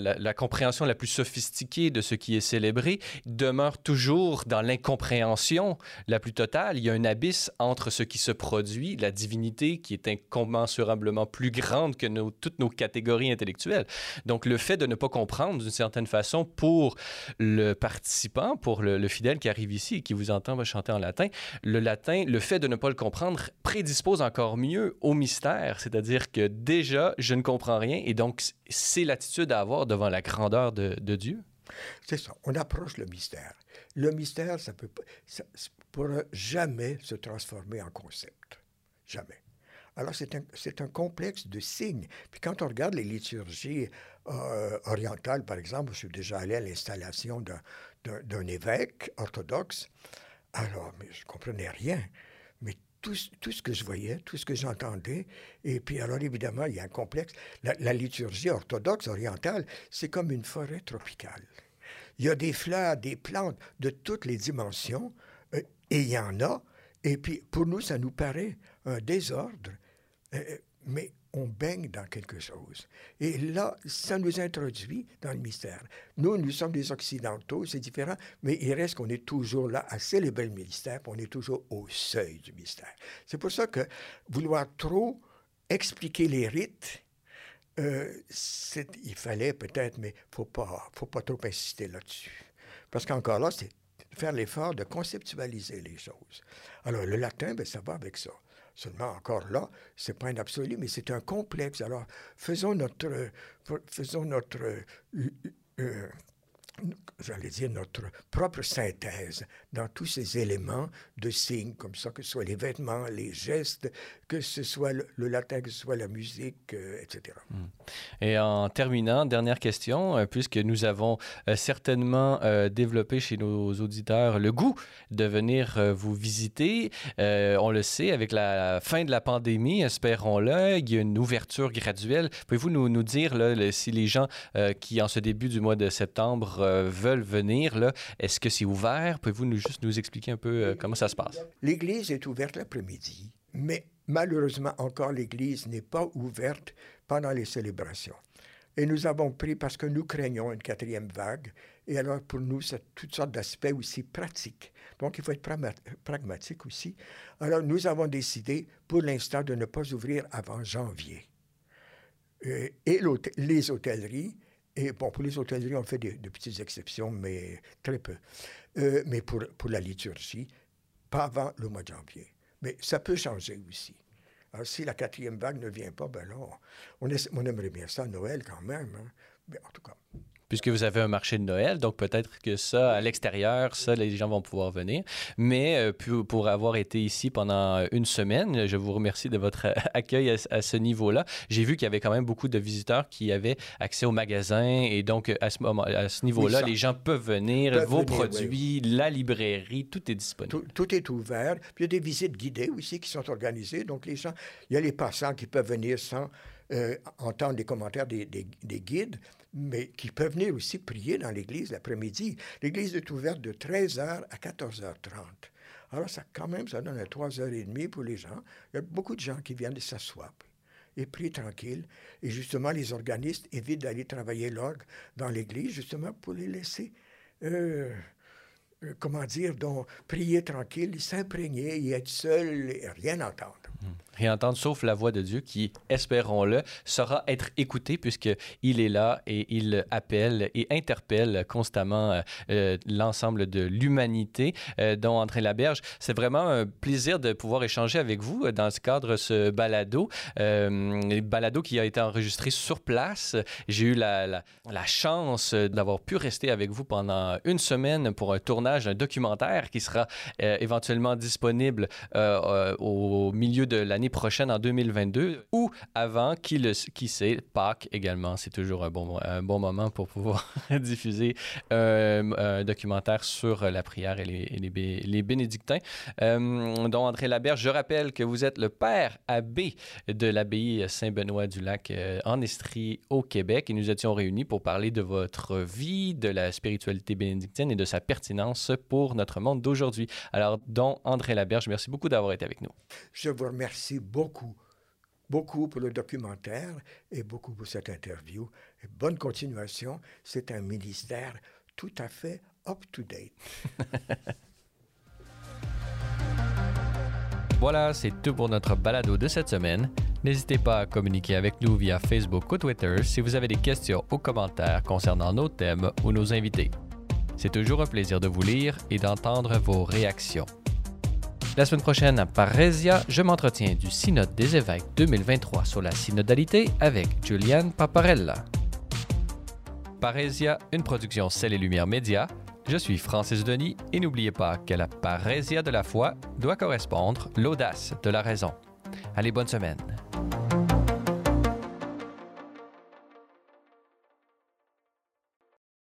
la compréhension la plus sophistiquée de ce qui est célébré, demeure toujours dans l'incompréhension la plus totale il y a un abysse entre ce qui se produit, la divinité qui est incommensurablement plus grande que toutes nos catégories intellectuelles. Donc, le fait de ne pas comprendre d'une certaine façon pour le participant, pour le, fidèle qui arrive ici et qui vous entend chanter en latin, le latin, le fait de ne pas le comprendre prédispose encore mieux au mystère, c'est-à-dire que déjà, je ne comprends rien et donc c'est l'attitude à avoir devant la grandeur de, Dieu. C'est ça, on approche le mystère. Le mystère, ça peut ça, pourra jamais se transformer en concept. Jamais. Alors, c'est un, un, complexe de signes. Puis quand on regarde les liturgies euh, orientales, par exemple, je suis déjà allé à l'installation d'un évêque orthodoxe. Alors, je ne comprenais rien. Mais tout, tout, ce que je voyais, tout ce que j'entendais, et puis alors évidemment, il y a un complexe. La, liturgie orthodoxe orientale, c'est comme une forêt tropicale. Il y a des fleurs, des plantes de toutes les dimensions, et il y en a. Et puis, pour nous, ça nous paraît un désordre. Euh, mais on baigne dans quelque chose. Et là, ça nous introduit dans le mystère. Nous, nous sommes des Occidentaux, c'est différent, mais il reste qu'on est toujours là à célébrer le mystère, on est toujours au seuil du mystère. C'est pour ça que vouloir trop expliquer les rites, euh, il fallait peut-être, mais il faut pas, faut pas trop insister là-dessus. Parce qu'encore là, c'est faire l'effort de conceptualiser les choses. Alors, le latin, ben, ça va avec ça. Seulement, encore là, ce n'est pas un absolu, mais c'est un complexe. Alors, faisons notre, faisons notre euh, euh, j'allais dire, notre propre synthèse dans tous ces éléments de signes, comme ça, que ce soit les vêtements, les gestes, que ce soit le, latin, que ce soit la musique, euh, etc. Hmm. Et en terminant, dernière question, euh, puisque nous avons euh, certainement développé chez nos auditeurs le goût de venir vous visiter, on le sait, avec la fin de la pandémie, espérons-le, il y a une ouverture graduelle. Pouvez-vous nous, nous dire si les gens qui, en ce début du mois de septembre, euh, veulent venir, là, est-ce que c'est ouvert? Pouvez-vous nous, juste nous expliquer un peu euh, comment ça se passe? L'Église est ouverte l'après-midi, mais malheureusement encore, l'Église n'est pas ouverte pendant les célébrations. Et nous avons pris, parce que nous craignons une quatrième vague, et alors pour nous, c'est toutes sortes d'aspects aussi pratiques. Donc il faut être pragmatique aussi. Alors nous avons décidé, pour l'instant, de ne pas ouvrir avant janvier. Et les hôtelleries et bon, pour les hôtelleries, on fait de petites exceptions, mais très peu. Euh, mais pour, pour la liturgie, pas avant le mois de janvier. Mais ça peut changer aussi. Si la quatrième vague ne vient pas, ben là, on, on aimerait bien ça Noël quand même. Hein. Mais en tout cas, puisque vous avez un marché de Noël. Donc peut-être que ça, à l'extérieur, ça, les gens vont pouvoir venir. Mais euh, pour, avoir été ici pendant une semaine, je vous remercie de votre accueil à, ce niveau-là. J'ai vu qu'il y avait quand même beaucoup de visiteurs qui avaient accès au magasin. Et donc à ce, moment, à ce niveau-là, les gens peuvent venir, vos produits, la librairie, tout est disponible. Tout, est ouvert. Puis il y a des visites guidées aussi qui sont organisées. Donc les gens, il y a les passants qui peuvent venir sans euh, entendre les commentaires des, des guides mais qui peuvent venir aussi prier dans l'église l'après-midi. L'église est ouverte de 13h à 14h30. Alors, ça, quand même, ça donne 3h30 pour les gens. Il y a beaucoup de gens qui viennent s'asseoir et prient tranquille. Et justement, les organistes évitent d'aller travailler l'orgue dans l'église, justement, pour les laisser, euh, comment dire, donc, prier tranquille, s'imprégner et être seul et rien entendre. Rien entendre sauf la voix de Dieu qui, espérons-le, saura être écoutée puisqu'il est là et il appelle et interpelle constamment euh, euh, l'ensemble de l'humanité, euh, dont André Laberge. C'est vraiment un plaisir de pouvoir échanger avec vous dans ce cadre, ce balado. balado qui a été enregistré sur place. J'ai eu la, la chance d'avoir pu rester avec vous pendant une semaine pour un tournage d'un documentaire qui sera éventuellement disponible au milieu de l'année prochaine, en 2022, ou avant, qui, le, qui sait, Pâques également. C'est toujours un bon, un bon moment pour pouvoir diffuser euh, un documentaire sur la prière et les, les, bénédictins. Euh, dont André Laberge, je rappelle que vous êtes le père abbé de l'abbaye Saint-Benoît-du-Lac euh, en Estrie, au Québec, et nous étions réunis pour parler de votre vie, de la spiritualité bénédictine et de sa pertinence pour notre monde d'aujourd'hui. Alors, dont André Laberge, merci beaucoup d'avoir été avec nous. Je vous remercie beaucoup, beaucoup pour le documentaire et beaucoup pour cette interview. bonne continuation. C'est un ministère tout à fait up-to-date. Voilà, c'est tout pour notre balado de cette semaine. N'hésitez pas à communiquer avec nous via Facebook ou Twitter si vous avez des questions ou commentaires concernant nos thèmes ou nos invités. C'est toujours un plaisir de vous lire et d'entendre vos réactions. La semaine prochaine à Parésia, je m'entretiens du Synode des évêques 2023 sur la synodalité avec Juliane Paparella. Parésia, une production Celle et Lumière Média. Je suis Francis Denis et n'oubliez pas que la parésia de la foi doit correspondre l'audace de la raison. Allez, bonne semaine.